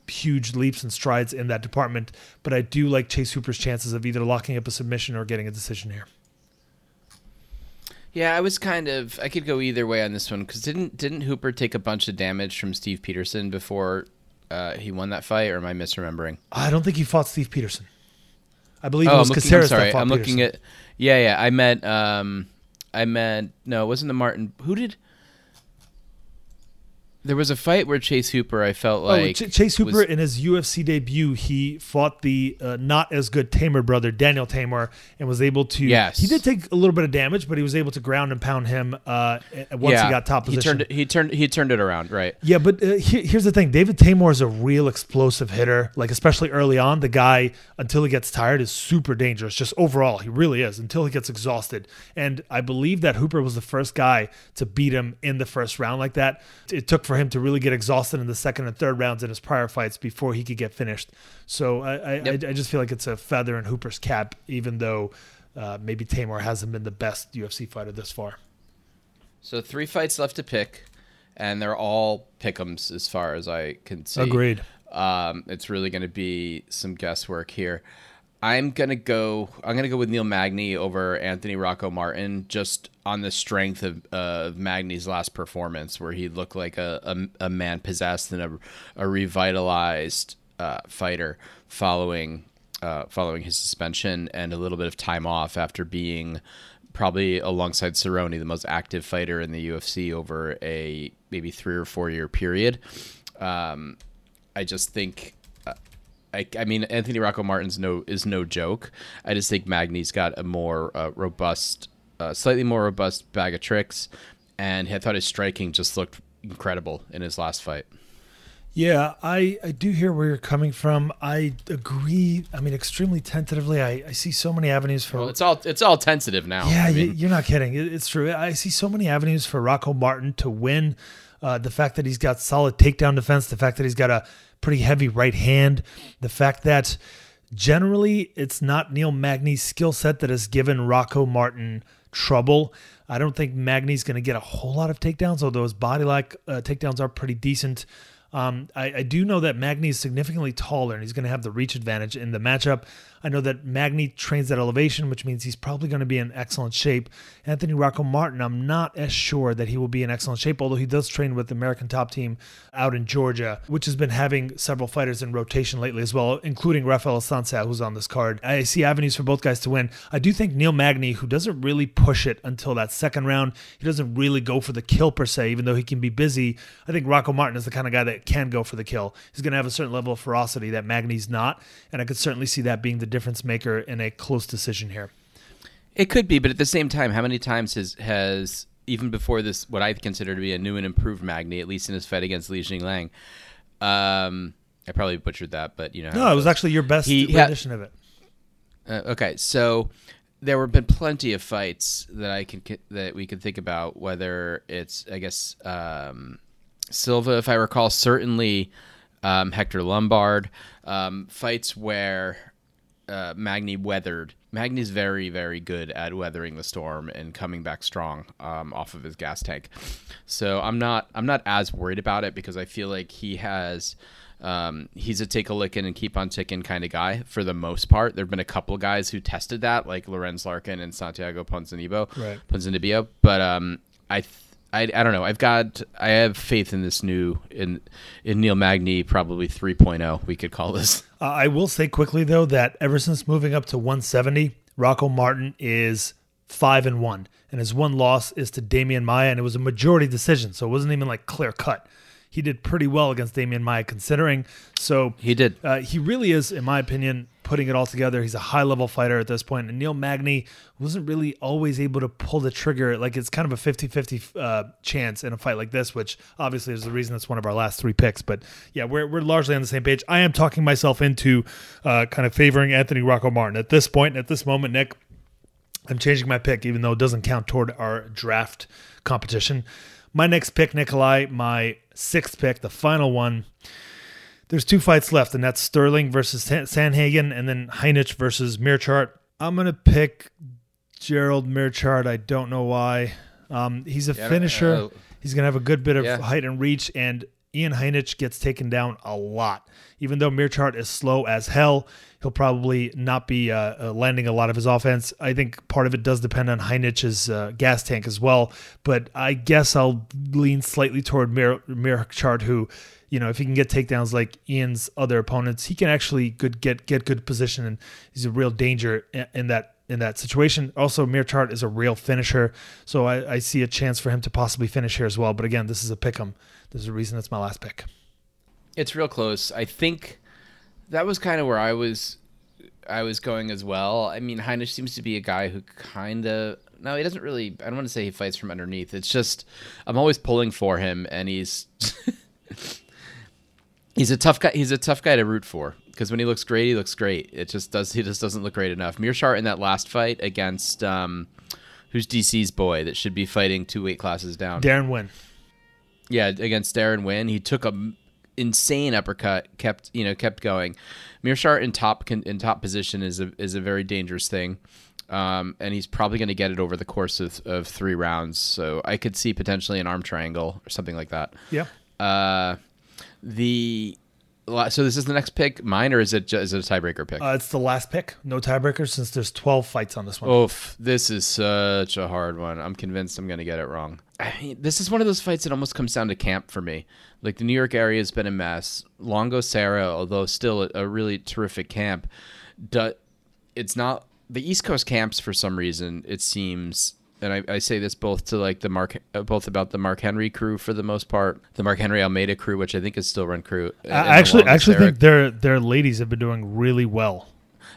huge leaps and strides in that department. But I do like Chase Hooper's chances of either locking up a submission or getting a decision here. Yeah, I was kind of. I could go either way on this one because didn't didn't Hooper take a bunch of damage from Steve Peterson before uh, he won that fight, or am I misremembering? I don't think he fought Steve Peterson. I believe Oh, it was looking, I'm Caceres sorry. that fought I'm looking at. Yeah, yeah. I meant. Um, I meant. No, it wasn't the Martin. Who did? There was a fight where Chase Hooper. I felt Oh, like Ch- Chase Hooper was- in his UFC debut, he fought the uh, not as good Teymur brother Daniel Teymur and was able to. Yes. he did take a little bit of damage, but he was able to ground and pound him uh, once yeah, he got top position. He turned. it- He turned. He turned it around. Right. Yeah, but uh, he- here's the thing: David Teymur is a real explosive hitter. Like especially early on, the guy until he gets tired is super dangerous. Just overall, he really is until he gets exhausted. And I believe that Hooper was the first guy to beat him in the first round like that. It took for him to really get exhausted in the second and third rounds in his prior fights before he could get finished. So I I, Yep. I, I just feel like it's a feather in Hooper's cap, even though uh, maybe Teymur hasn't been the best UFC fighter this far. So three fights left to pick, and they're all pick'ems as far as I can see. Agreed. Um, it's really going to be some guesswork here. I'm gonna go. I'm gonna go with Neil Magny over Anthony Rocco Martin, just on the strength of of Magny's last performance, where he looked like a a, a man possessed and a, a revitalized uh, fighter following uh, following his suspension and a little bit of time off after being probably alongside Cerrone the most active fighter in the UFC over a maybe three or four year period. Um, I just think. I, I mean, Anthony Rocco Martin's no is no joke. I just think Magny's got a more uh, robust, uh, slightly more robust bag of tricks, and I thought his striking just looked incredible in his last fight. Yeah, I, I do hear where you're coming from. I agree. I mean, extremely tentatively. I, I see so many avenues for. Well, it's all it's all tentative now. yeah, I mean, you're not kidding. It's true. I see so many avenues for Rocco Martin to win. Uh, the fact that he's got solid takedown defense, the fact that he's got a pretty heavy right hand, the fact that generally it's not Neil Magny's skill set that has given Rocco Martin trouble. I don't think Magny's going to get a whole lot of takedowns, although his body like uh, takedowns are pretty decent. Um, I, I do know that Magny is significantly taller and he's going to have the reach advantage in the matchup. I know that Magny trains at elevation, which means he's probably going to be in excellent shape. Anthony Rocco Martin, I'm not as sure that he will be in excellent shape, although he does train with the American top team out in Georgia, which has been having several fighters in rotation lately as well, including Rafael Assunção, who's on this card. I see avenues for both guys to win. I do think Neil Magny, who doesn't really push it until that second round, he doesn't really go for the kill per se, even though he can be busy. I think Rocco Martin is the kind of guy that can go for the kill. He's going to have a certain level of ferocity that Magny's not, and I could certainly see that being the difference maker in a close decision here. it could be, but at the same time, how many times has has even before this what I consider to be a new and improved Magny, at least in his fight against Li Jinglang, um, I probably butchered that, but you know. No, it was actually your best He rendition of it. Uh, okay, so there have been plenty of fights that I can that we can think about. Whether it's, I guess, um, Silva, if I recall, certainly um, Hector Lombard, um, fights where uh, Magny weathered. Magny's very, very good at weathering the storm and coming back strong um, off of his gas tank. So I'm not, I'm not as worried about it because I feel like he has. Um, he's a take a licking and keep on ticking kind of guy for the most part. There have been a couple guys who tested that, like Lorenz Larkin and Santiago Ponzinibbio, Right. Ponzinibbio. But um, I, th- I, I don't know. I've got, I have faith in this new in in Neil Magny, probably 3.0. We could call this. Uh, I will say quickly though that ever since moving up to 170, Rocco Martin is five and one, and his one loss is to Damian Maia, and it was a majority decision, so it wasn't even like clear cut. He did pretty well against Damian Maia, considering. So He did. Uh, he really is, in my opinion, putting it all together. He's a high level fighter at this point. And Neil Magny wasn't really always able to pull the trigger. Like it's kind of a 50 50 uh, chance in a fight like this, which obviously is the reason it's one of our last three picks. But yeah, we're, we're largely on the same page. I am talking myself into uh, kind of favoring Anthony Rocco Martin. At this point, at this moment, Nick, I'm changing my pick, even though it doesn't count toward our draft competition. My next pick, Nikolai, my sixth pick, the final one. There's two fights left, and that's Sterling versus San- Sandhagen, and then Heinisch versus Meerschaert. I'm gonna pick Gerald Meerschaert. I don't know why. Um, he's a Yeah, finisher. uh, he's gonna have a good bit of yeah. height and reach, and Ian Heinisch gets taken down a lot. Even though Meerschaert is slow as hell, he'll probably not be uh, uh, landing a lot of his offense. I think part of it does depend on Heinisch's uh, gas tank as well. But I guess I'll lean slightly toward Mir- who, you know, if he can get takedowns like Ian's other opponents, he can actually good get get good position, and he's a real danger in, in that in that situation. Also, Meerschaert is a real finisher, so I, I, see a chance for him to possibly finish here as well. But again, this is a pick 'em. There's a reason it's my last pick. It's real close. I think that was kind of where I was. I was going as well. I mean, Heinisch seems to be a guy who kind of no, he doesn't really. I don't want to say he fights from underneath. It's just I'm always pulling for him, and he's he's a tough guy. He's a tough guy to root for because when he looks great, he looks great. It just does. He just doesn't look great enough. Meerschaert in that last fight against um, who's DC's boy that should be fighting two weight classes down. Darren Winn. Yeah, against Darren Winn, he took a insane uppercut, kept you know kept going. Meerschaert in top in top position is a is a very dangerous thing. Um, and he's probably going to get it over the course of, of three rounds. So I could see potentially an arm triangle or something like that. Yeah. Uh, the so this is the next pick, mine, or is it just, is it a tiebreaker pick? Uh, it's the last pick, no tiebreaker, since there's 12 fights on this one. Oof, this is such a hard one. I'm convinced I'm going to get it wrong. I mean, this is one of those fights that almost comes down to camp for me. Like the New York area has been a mess. Longo Serra, although still a, a really terrific camp, do, it's not the East Coast camps for some reason. It seems and I, I, say this both to like the Mark, uh, both about the Mark Henry crew for the most part, the Mark Henry Almeida crew, which I think is still run crew. I actually, actually think their their ladies have been doing really well.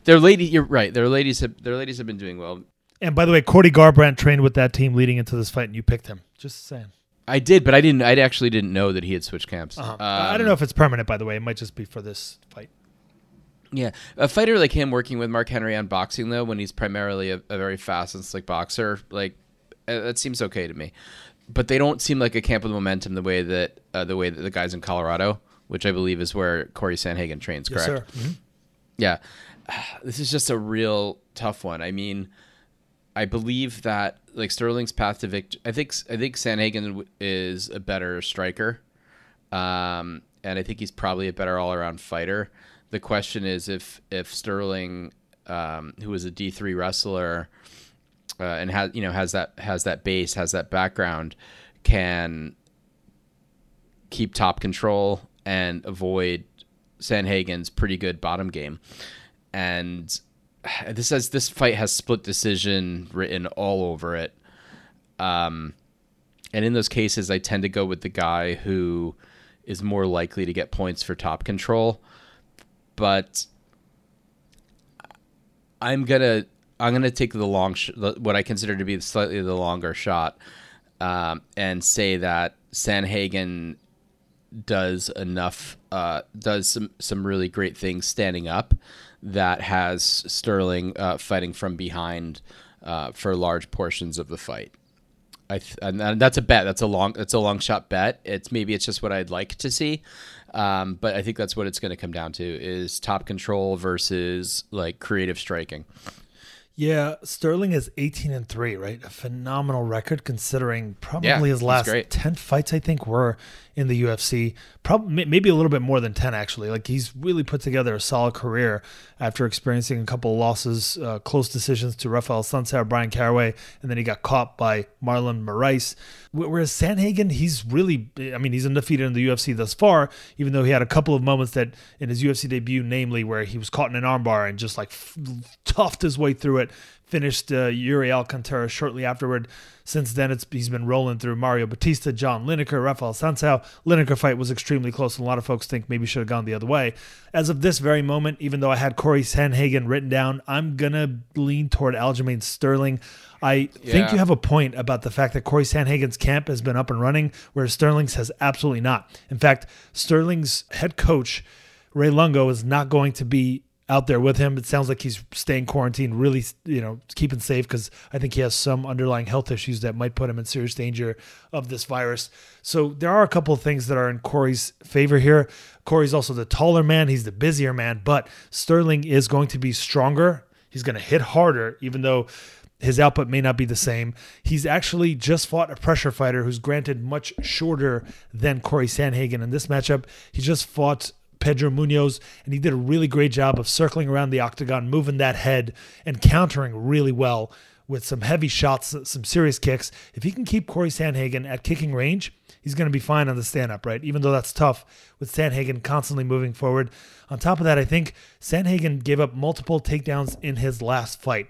Their lady, you're right. Their ladies have their ladies have been doing well. And by the way, Cody Garbrandt trained with that team leading into this fight, and you picked him. Just saying. I did, but I didn't. I actually didn't know that he had switched camps. Uh-huh. Um, I don't know if it's permanent. By the way, it might just be for this fight. Yeah, a fighter like him working with Mark Henry on boxing though, when he's primarily a, a very fast and slick boxer, like uh, that seems okay to me. But they don't seem like a camp with momentum the way that uh, the way that the guys in Colorado, which I believe is where Corey Sandhagen trains, correct? Yes, sir. Mm-hmm. Yeah, this is just a real tough one. I mean, I believe that like Sterling's path to victory. I think I think Sandhagen is a better striker, um, and I think he's probably a better all around fighter. The question is if if Sterling, um, who is a D three wrestler, uh, and has you know has that has that base, has that background, can keep top control and avoid Sandhagen's pretty good bottom game. And this says this fight has split decision written all over it. Um, and in those cases, I tend to go with the guy who is more likely to get points for top control but I'm gonna I'm gonna take the long sh- what I consider to be slightly the longer shot, um, and say that Sandhagen does enough uh, does some some really great things standing up that has Sterling uh, fighting from behind uh, for large portions of the fight. I th- and that's a bet. That's a long. That's a long shot bet. It's maybe it's just what I'd like to see, um, but I think that's what it's going to come down to: is top control versus like creative striking. Yeah, Sterling is 18 and 3, right? A phenomenal record considering probably yeah, his last 10 fights I think were in the UFC. Probably maybe a little bit more than 10 actually. Like he's really put together a solid career after experiencing a couple of losses, uh, close decisions to Rafael Assunção, Bryan Caraway, and then he got caught by Marlon Moraes. Whereas Sandhagen, he's really, I mean, he's undefeated in the UFC thus far, even though he had a couple of moments that in his UFC debut, namely where he was caught in an armbar and just like f- toughed his way through it, finished uh, Yuri Alcantara shortly afterward. Since then, it's he's been rolling through Mario Bautista, John Lineker, Rafael Assunção. Lineker fight was extremely close, and a lot of folks think maybe should have gone the other way. As of this very moment, even though I had Corey Sandhagen written down, I'm gonna lean toward Aljamain Sterling. I yeah. think you have a point about the fact that Corey Sandhagen's camp has been up and running, whereas Sterling's has absolutely not. In fact, Sterling's head coach Ray Longo is not going to be out there with him. It sounds like he's staying quarantined, really, you know, keeping safe because I think he has some underlying health issues that might put him in serious danger of this virus. So there are a couple of things that are in Corey's favor here. Corey's also the taller man, he's the busier man, but Sterling is going to be stronger. He's going to hit harder, even though his output may not be the same. He's actually just fought a pressure fighter who's granted much shorter than Corey Sandhagen in this matchup. He just fought Pedro Munhoz, and he did a really great job of circling around the octagon, moving that head, and countering really well with some heavy shots, some serious kicks. If he can keep Corey Sandhagen at kicking range, he's going to be fine on the stand up, right? Even though that's tough with Sandhagen constantly moving forward. On top of that, I think Sandhagen gave up multiple takedowns in his last fight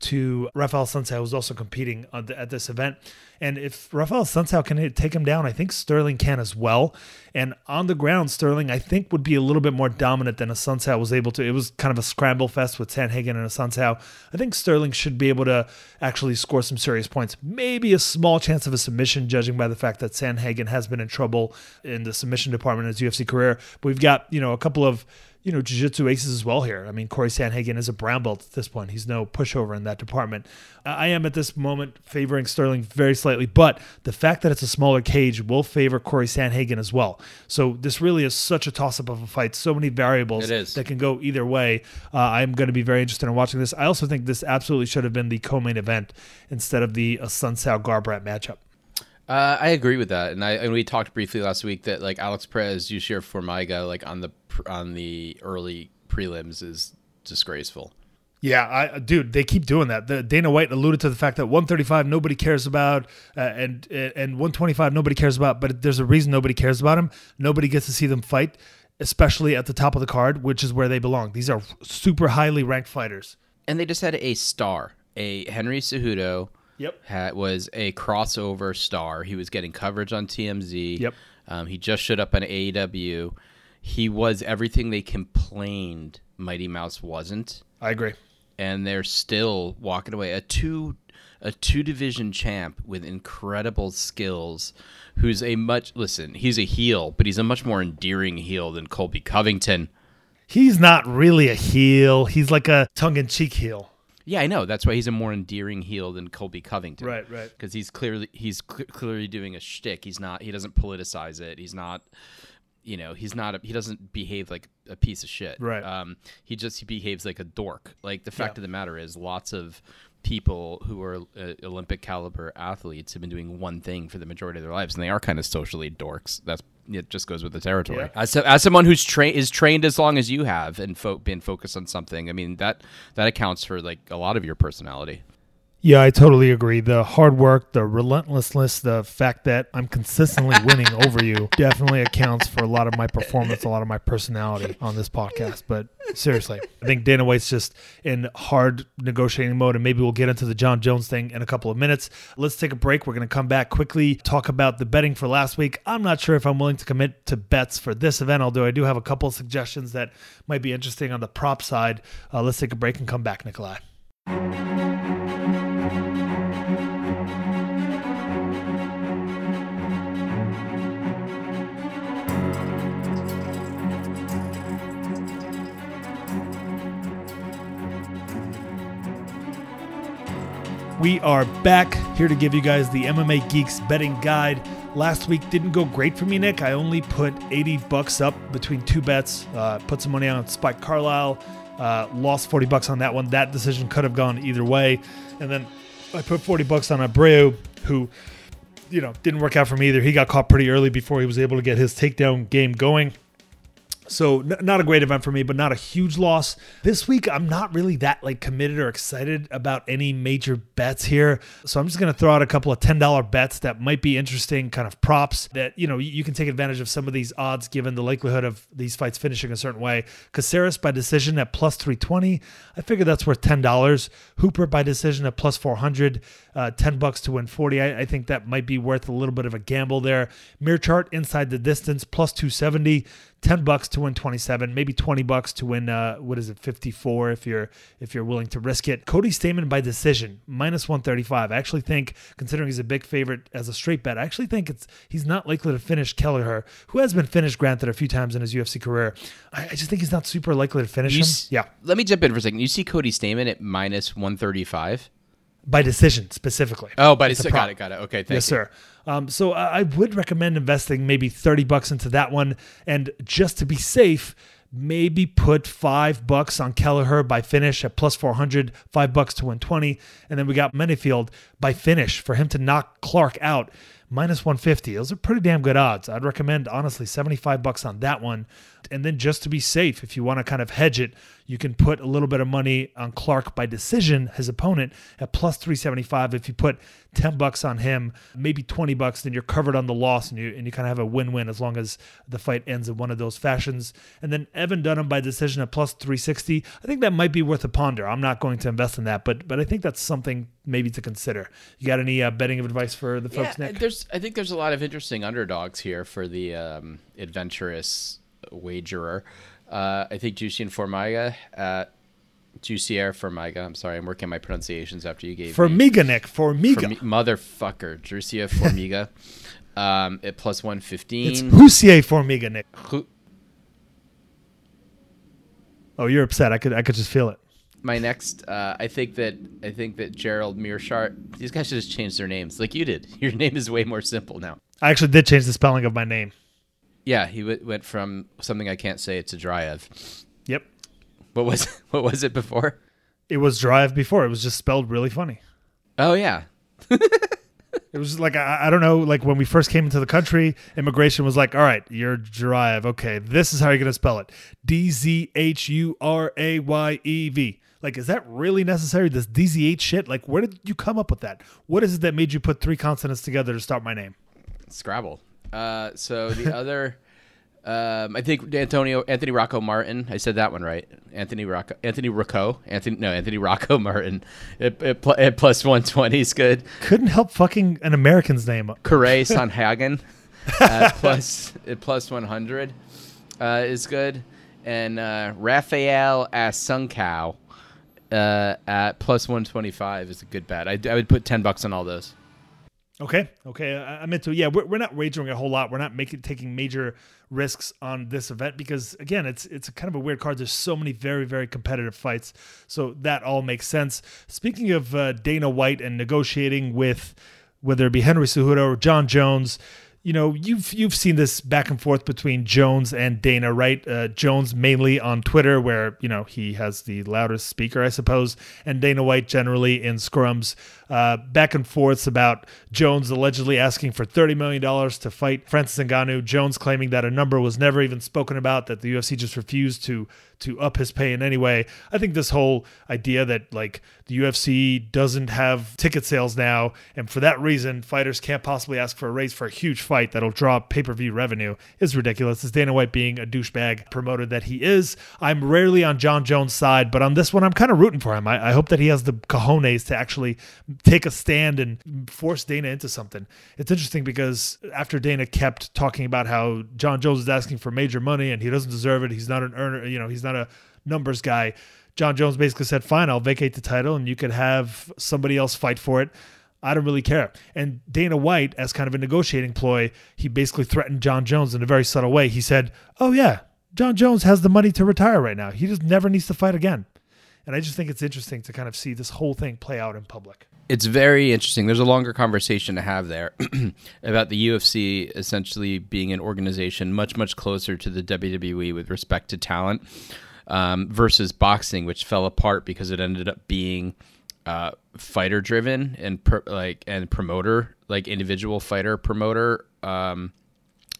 to Rafael Assunção, who's also competing the, at this event. And if Rafael Assunção can take him down, I think Sterling can as well. And on the ground, Sterling, I think, would be a little bit more dominant than Assunção was able to. It was kind of a scramble fest with Sandhagen and Assunção. I think Sterling should be able to actually score some serious points. Maybe a small chance of a submission, judging by the fact that Sandhagen has been in trouble in the submission department in his UFC career. But we've got, you know, a couple of you know, jiu-jitsu aces as well here. I mean, Corey Sandhagen is a brown belt at this point. He's no pushover in that department. I am at this moment favoring Sterling very slightly, but the fact that it's a smaller cage will favor Corey Sandhagen as well. So this really is such a toss-up of a fight. So many variables that can go either way. Uh, I'm going to be very interested in watching this. I also think this absolutely should have been the co-main event instead of the Assunção Garbrandt matchup. Uh, I agree with that, and I and we talked briefly last week that like Alex Perez, Jussier Formiga, like on the on the early prelims is disgraceful. Yeah, I, dude, they keep doing that. The, Dana White alluded to the fact that 135 nobody cares about, uh, and and 125 nobody cares about. But there's a reason nobody cares about them. Nobody gets to see them fight, especially at the top of the card, which is where they belong. These are super highly ranked fighters. And they just had a star, a Henry Cejudo Yep. Had, was a crossover star. He was getting coverage on TMZ. Yep. Um, he just showed up on AEW. He was everything they complained Mighty Mouse wasn't. I agree. And they're still walking away. A two a two division champ with incredible skills who's a much listen, he's a heel, but he's a much more endearing heel than Colby Covington. He's not really a heel. He's like a tongue in cheek heel. Yeah, I know. That's why he's a more endearing heel than Colby Covington. Right, right. Because he's clearly he's cl- clearly doing a shtick. He's not. He doesn't politicize it. He's not. You know, he's not. A, he doesn't behave like a piece of shit. Right. Um. He just he behaves like a dork. Like the fact yeah. of the matter is, lots of people who are uh, Olympic caliber athletes have been doing one thing for the majority of their lives, and they are kind of socially dorks. That's it. Just goes with the territory. Yeah. As, as someone who's trained is trained as long as you have and fo- been focused on something, I mean that that accounts for like a lot of your personality. Yeah, I totally agree. The hard work, the relentlessness, the fact that I'm consistently winning over you definitely accounts for a lot of my performance, a lot of my personality on this podcast. But seriously, I think Dana White's just in hard negotiating mode, and maybe we'll get into the John Jones thing in a couple of minutes. Let's take a break. We're going to come back quickly, talk about the betting for last week. I'm not sure if I'm willing to commit to bets for this event, although I do have a couple of suggestions that might be interesting on the prop side. Uh, let's take a break and come back, Nikolai. We are back here to give you guys the MMA Geeks betting guide. Last week didn't go great for me, Nick. I only put 80 bucks up between two bets. Uh, put some money on Spike Carlyle. Uh, lost 40 bucks on that one. That decision could have gone either way. And then I put 40 bucks on Abreu, who, you know, didn't work out for me either. He got caught pretty early before he was able to get his takedown game going. So n- not a great event for me, but not a huge loss. This week, I'm not really that like committed or excited about any major bets here. So I'm just going to throw out a couple of $10 bets that might be interesting kind of props that, you know, you can take advantage of some of these odds given the likelihood of these fights finishing a certain way. Caceres by decision at plus 320. I figure that's worth $10. Hooper by decision at plus 400. Uh, 10 bucks to win 40. I, I, think that might be worth a little bit of a gamble there. Meerschaert inside the distance plus 270. 10 bucks to win 27 maybe 20 bucks to win uh, what is it 54 if you're if you're willing to risk it. Cody Stamann by decision minus 135 i actually think considering he's a big favorite as a straight bet i actually think it's he's not likely to finish kelleher who has been finished granted a few times in his ufc career. I, I just think he's not super likely to finish you him. s- yeah. Let me jump in for a second. You see cody Stamann at minus 135 by decision specifically. Oh, by decision. Got it. Got it. Okay. Thank you. yes, you. sir. Um, so I would recommend investing maybe 30 bucks into that one. And just to be safe, maybe put five bucks on Kelleher by finish at plus 400, five bucks to win 20. And then we got Menifield by finish for him to knock Clark out minus 150. Those are pretty damn good odds. I'd recommend honestly 75 bucks on that one. And then just to be safe, if you want to kind of hedge it, you can put a little bit of money on Clark by decision, his opponent, at plus 375. If you put 10 bucks on him, maybe 20 bucks, then you're covered on the loss and you and you kind of have a win-win as long as the fight ends in one of those fashions. And then Evan Dunham by decision at plus 360. I think that might be worth a ponder. I'm not going to invest in that, but but I think that's something maybe to consider. You got any uh, betting of advice for the folks, yeah, Nick? There's I think there's a lot of interesting underdogs here for the um, adventurous wagerer. Uh, I think Juicy and Formiga at Juicier Formiga. I'm sorry, I'm working my pronunciations after you gave Formiga, me. Nick. Formiga. Formi- motherfucker. Juicier Formiga. um, at plus 115. It's Hussier Formiga, Nick. Who- oh, you're upset. I could I could just feel it. my next uh, I think that I think that Gerald Meerschaert these guys should just change their names like you did. Your name is way more simple now. I actually did change the spelling of my name. Yeah, he w- went from something I can't say to Dryev. Yep. What was what was it before? It was drive before. It was just spelled really funny. Oh yeah. It was like I, I don't know, like when we first came into the country, immigration was like, "All right, you're drive. Okay, this is how you're gonna spell it: D Z H U R A Y E V." Like, is that really necessary? This DZH shit? Like, where did you come up with that? What is it that made you put three consonants together to start my name? Scrabble. Uh, so the other, um, I think Antonio Anthony Rocco Martin. I said that one right. Anthony Rocco Anthony Rocco Anthony no Anthony Rocco Martin. It, it, pl- at plus one twenty is good. Couldn't help fucking an American's name. Correa Sandhagen at plus at plus one hundred uh, is good, and uh, Rafael Assunção uh, at plus one twenty five is a good bet. I, I would put ten bucks on all those. Okay, okay, I- I'm into. Yeah, we're, we're not wagering a whole lot. We're not making taking major risks on this event because again, it's it's kind of a weird card. There's so many very very competitive fights, so that all makes sense. Speaking of uh, Dana White and negotiating with whether it be Henry Cejudo or John Jones. You know, you've you've seen this back and forth between Jones and Dana, right? Uh, Jones mainly on Twitter, where you know he has the loudest speaker, I suppose, and Dana White generally in scrums uh, back and forths about Jones allegedly asking for $30 million to fight Francis Ngannou. Jones claiming that a number was never even spoken about, that the UFC just refused to to up his pay in any way. I think this whole idea that like the UFC doesn't have ticket sales now, and for that reason, fighters can't possibly ask for a raise for a huge fight that'll draw pay per view revenue is ridiculous. It's Dana White being a douchebag promoter that he is. I'm rarely on John Jones' side, but on this one, I'm kind of rooting for him. I, I hope that he has the cojones to actually take a stand and force Dana into something. It's interesting because after Dana kept talking about how John Jones is asking for major money and he doesn't deserve it, he's not an earner, you know, he's not a numbers guy. John Jones basically said, "Fine, I'll vacate the title and you could have somebody else fight for it." I don't really care. And Dana White, as kind of a negotiating ploy, he basically threatened John Jones in a very subtle way. He said, "Oh yeah, John Jones has the money to retire right now. He just never needs to fight again." And I just think it's interesting to kind of see this whole thing play out in public. It's very interesting. There's a longer conversation to have there about the UFC essentially being an organization much, much closer to the WWE with respect to talent um, versus boxing, which fell apart because it ended up being uh, fighter driven and per, like and promoter, like individual fighter promoter. Um,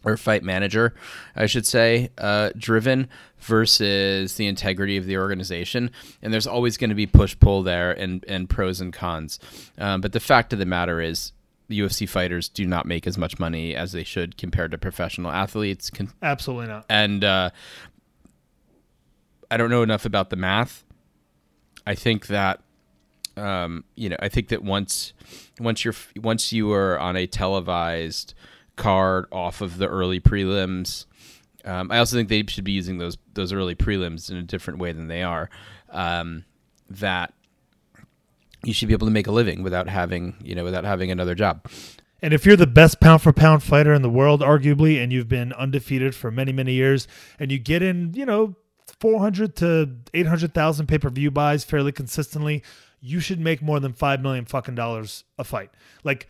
or fight manager, I should say, uh, driven versus the integrity of the organization. And there's always going to be push pull there and, and pros and cons. Um, but the fact of the matter is, UFC fighters do not make as much money as they should compared to professional athletes. Con- Absolutely not. and uh, I don't know enough about the math. I think that um, you know, I think that once once you're once you are on a televised card off of the early prelims, um, I also think they should be using those those early prelims in a different way than they are. Um, that you should be able to make a living without having you know without having another job. And if you're the best pound for pound fighter in the world, arguably, and you've been undefeated for many, many years, and you get in, you know, 400 to 800,000 pay per view buys fairly consistently, you should make more than 5 million fucking dollars a fight. Like,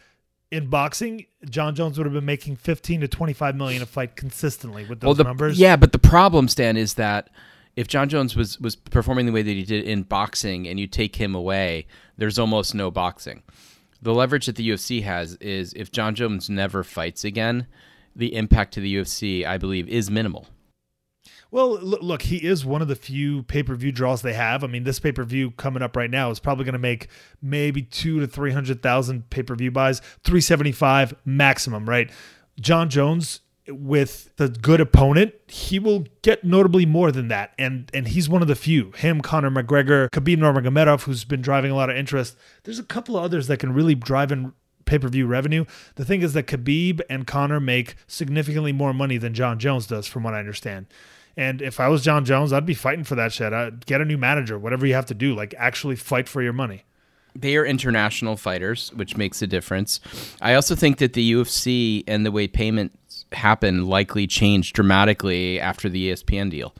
in boxing, John Jones would have been making 15 to 25 million a fight consistently with those well, the, numbers. Yeah, but the problem, Stan, is that if John Jones was was performing the way that he did in boxing, and you take him away, there's almost no boxing. The leverage that the UFC has is if John Jones never fights again, the impact to the UFC, I believe, is minimal. Well, look, he is one of the few pay per view draws they have. I mean, this pay per view coming up right now is probably going to make maybe two to three hundred thousand pay per view buys, three seventy five maximum, right? John Jones with the good opponent, he will get notably more than that, and and he's one of the few. Him, Conor McGregor, Khabib Nurmagomedov, who's been driving a lot of interest. There's a couple of others that can really drive in pay per view revenue. The thing is that Khabib and Conor make significantly more money than John Jones does, from what I understand. And if I was John Jones, I'd be fighting for that shit. I'd get a new manager, whatever you have to do. Like actually fight for your money. They are international fighters, which makes a difference. I also think that the UFC and the way payments happen likely changed dramatically after the ESPN deal.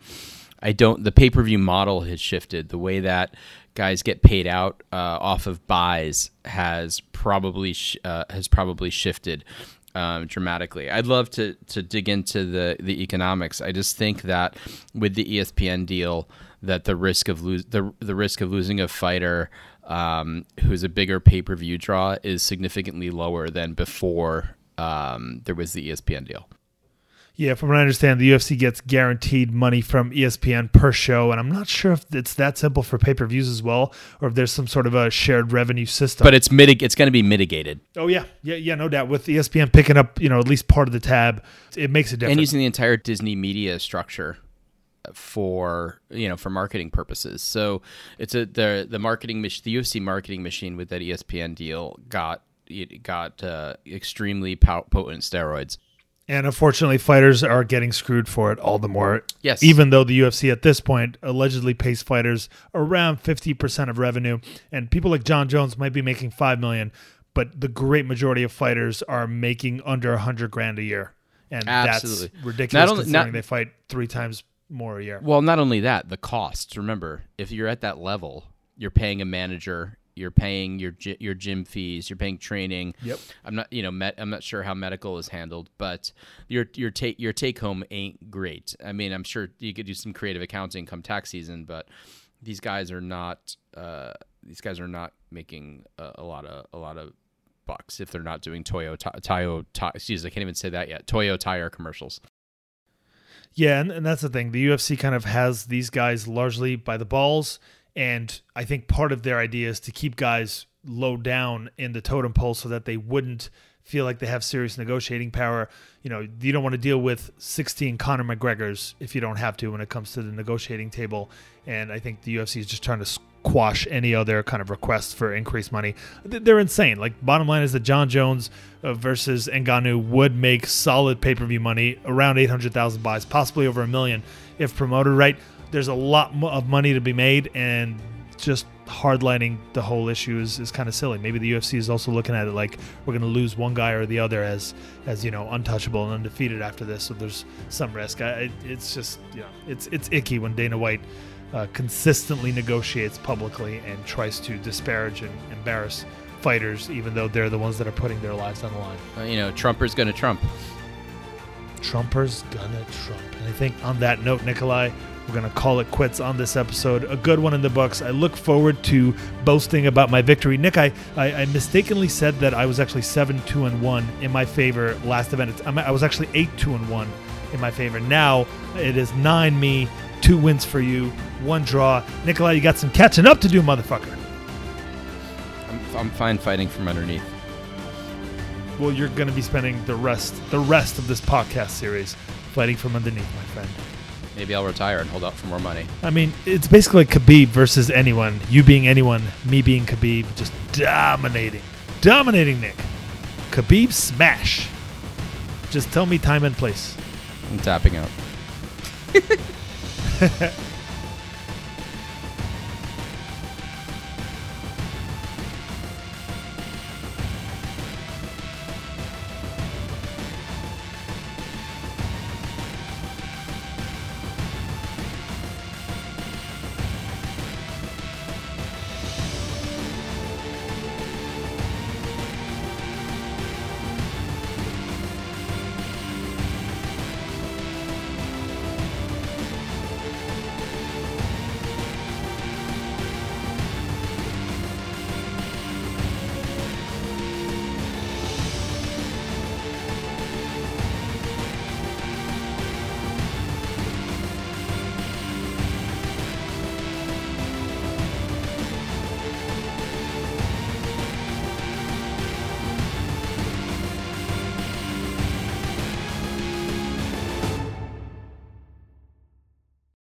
I don't. The pay per view model has shifted. The way that guys get paid out uh, off of buys has probably sh- uh, has probably shifted um, dramatically. I'd love to to dig into the the economics. I just think that with the ESPN deal, that the risk of lose the the risk of losing a fighter um, who's a bigger pay per view draw is significantly lower than before um, there was the ESPN deal. Yeah, from what I understand, the UFC gets guaranteed money from ESPN per show, and I'm not sure if it's that simple for pay per views as well, or if there's some sort of a shared revenue system. But it's mitig- It's going to be mitigated. Oh yeah, yeah, yeah, no doubt. With ESPN picking up, you know, at least part of the tab, it makes a difference. And using the entire Disney media structure for you know for marketing purposes. So it's a the the marketing mach- the UFC marketing machine with that ESPN deal got it got uh, extremely potent steroids. And unfortunately, fighters are getting screwed for it all the more. Yes. Even though the UFC at this point allegedly pays fighters around 50% of revenue, and people like John Jones might be making 5 million, but the great majority of fighters are making under 100 grand a year. And Absolutely. that's ridiculous Not only- considering not- they fight three times more a year. Well, not only that, the costs. Remember, if you're at that level, you're paying a manager, you're paying your your gym fees, you're paying training. Yep. I'm not, you know, met, I'm not sure how medical is handled, but your your take your take home ain't great. I mean, I'm sure you could do some creative accounting come tax season, but these guys are not uh, these guys are not making a, a lot of a lot of bucks if they're not doing Toyo Tayo excuse I can't even say that yet. Toyo tire commercials. Yeah, and, and that's the thing. The UFC kind of has these guys largely by the balls, and I think part of their idea is to keep guys low down in the totem pole so that they wouldn't feel like they have serious negotiating power. You know, you don't want to deal with 16 Conor McGregors if you don't have to when it comes to the negotiating table. And I think the UFC is just trying to squash any other kind of requests for increased money. They're insane. Like, bottom line is that John Jones uh, versus Ngannou would make solid pay per view money around 800,000 buys, possibly over a million if promoted right. There's a lot of money to be made, and just hardlining the whole issue is, is kind of silly. Maybe the UFC is also looking at it like we're going to lose one guy or the other as as you know untouchable and undefeated after this. So there's some risk. I, it's just you know it's it's icky when Dana White uh, consistently negotiates publicly and tries to disparage and embarrass fighters, even though they're the ones that are putting their lives on the line. Uh, you know, Trumper's going to Trump. Trumper's gonna Trump. And I think on that note, Nikolai, we're going to call it quits on this episode. A good one in the books. I look forward to boasting about my victory. Nick, I, I, I mistakenly said that I was actually 7 2 and 1 in my favor last event. It's, I was actually 8 2 and 1 in my favor. Now it is 9 me, 2 wins for you, 1 draw. Nikolai, you got some catching up to do, motherfucker. I'm, I'm fine fighting from underneath. Well, you're going to be spending the rest the rest of this podcast series fighting from underneath, my friend. Maybe I'll retire and hold out for more money. I mean, it's basically Khabib versus anyone. You being anyone, me being Khabib, just dominating. Dominating Nick. Khabib smash. Just tell me time and place. I'm tapping out.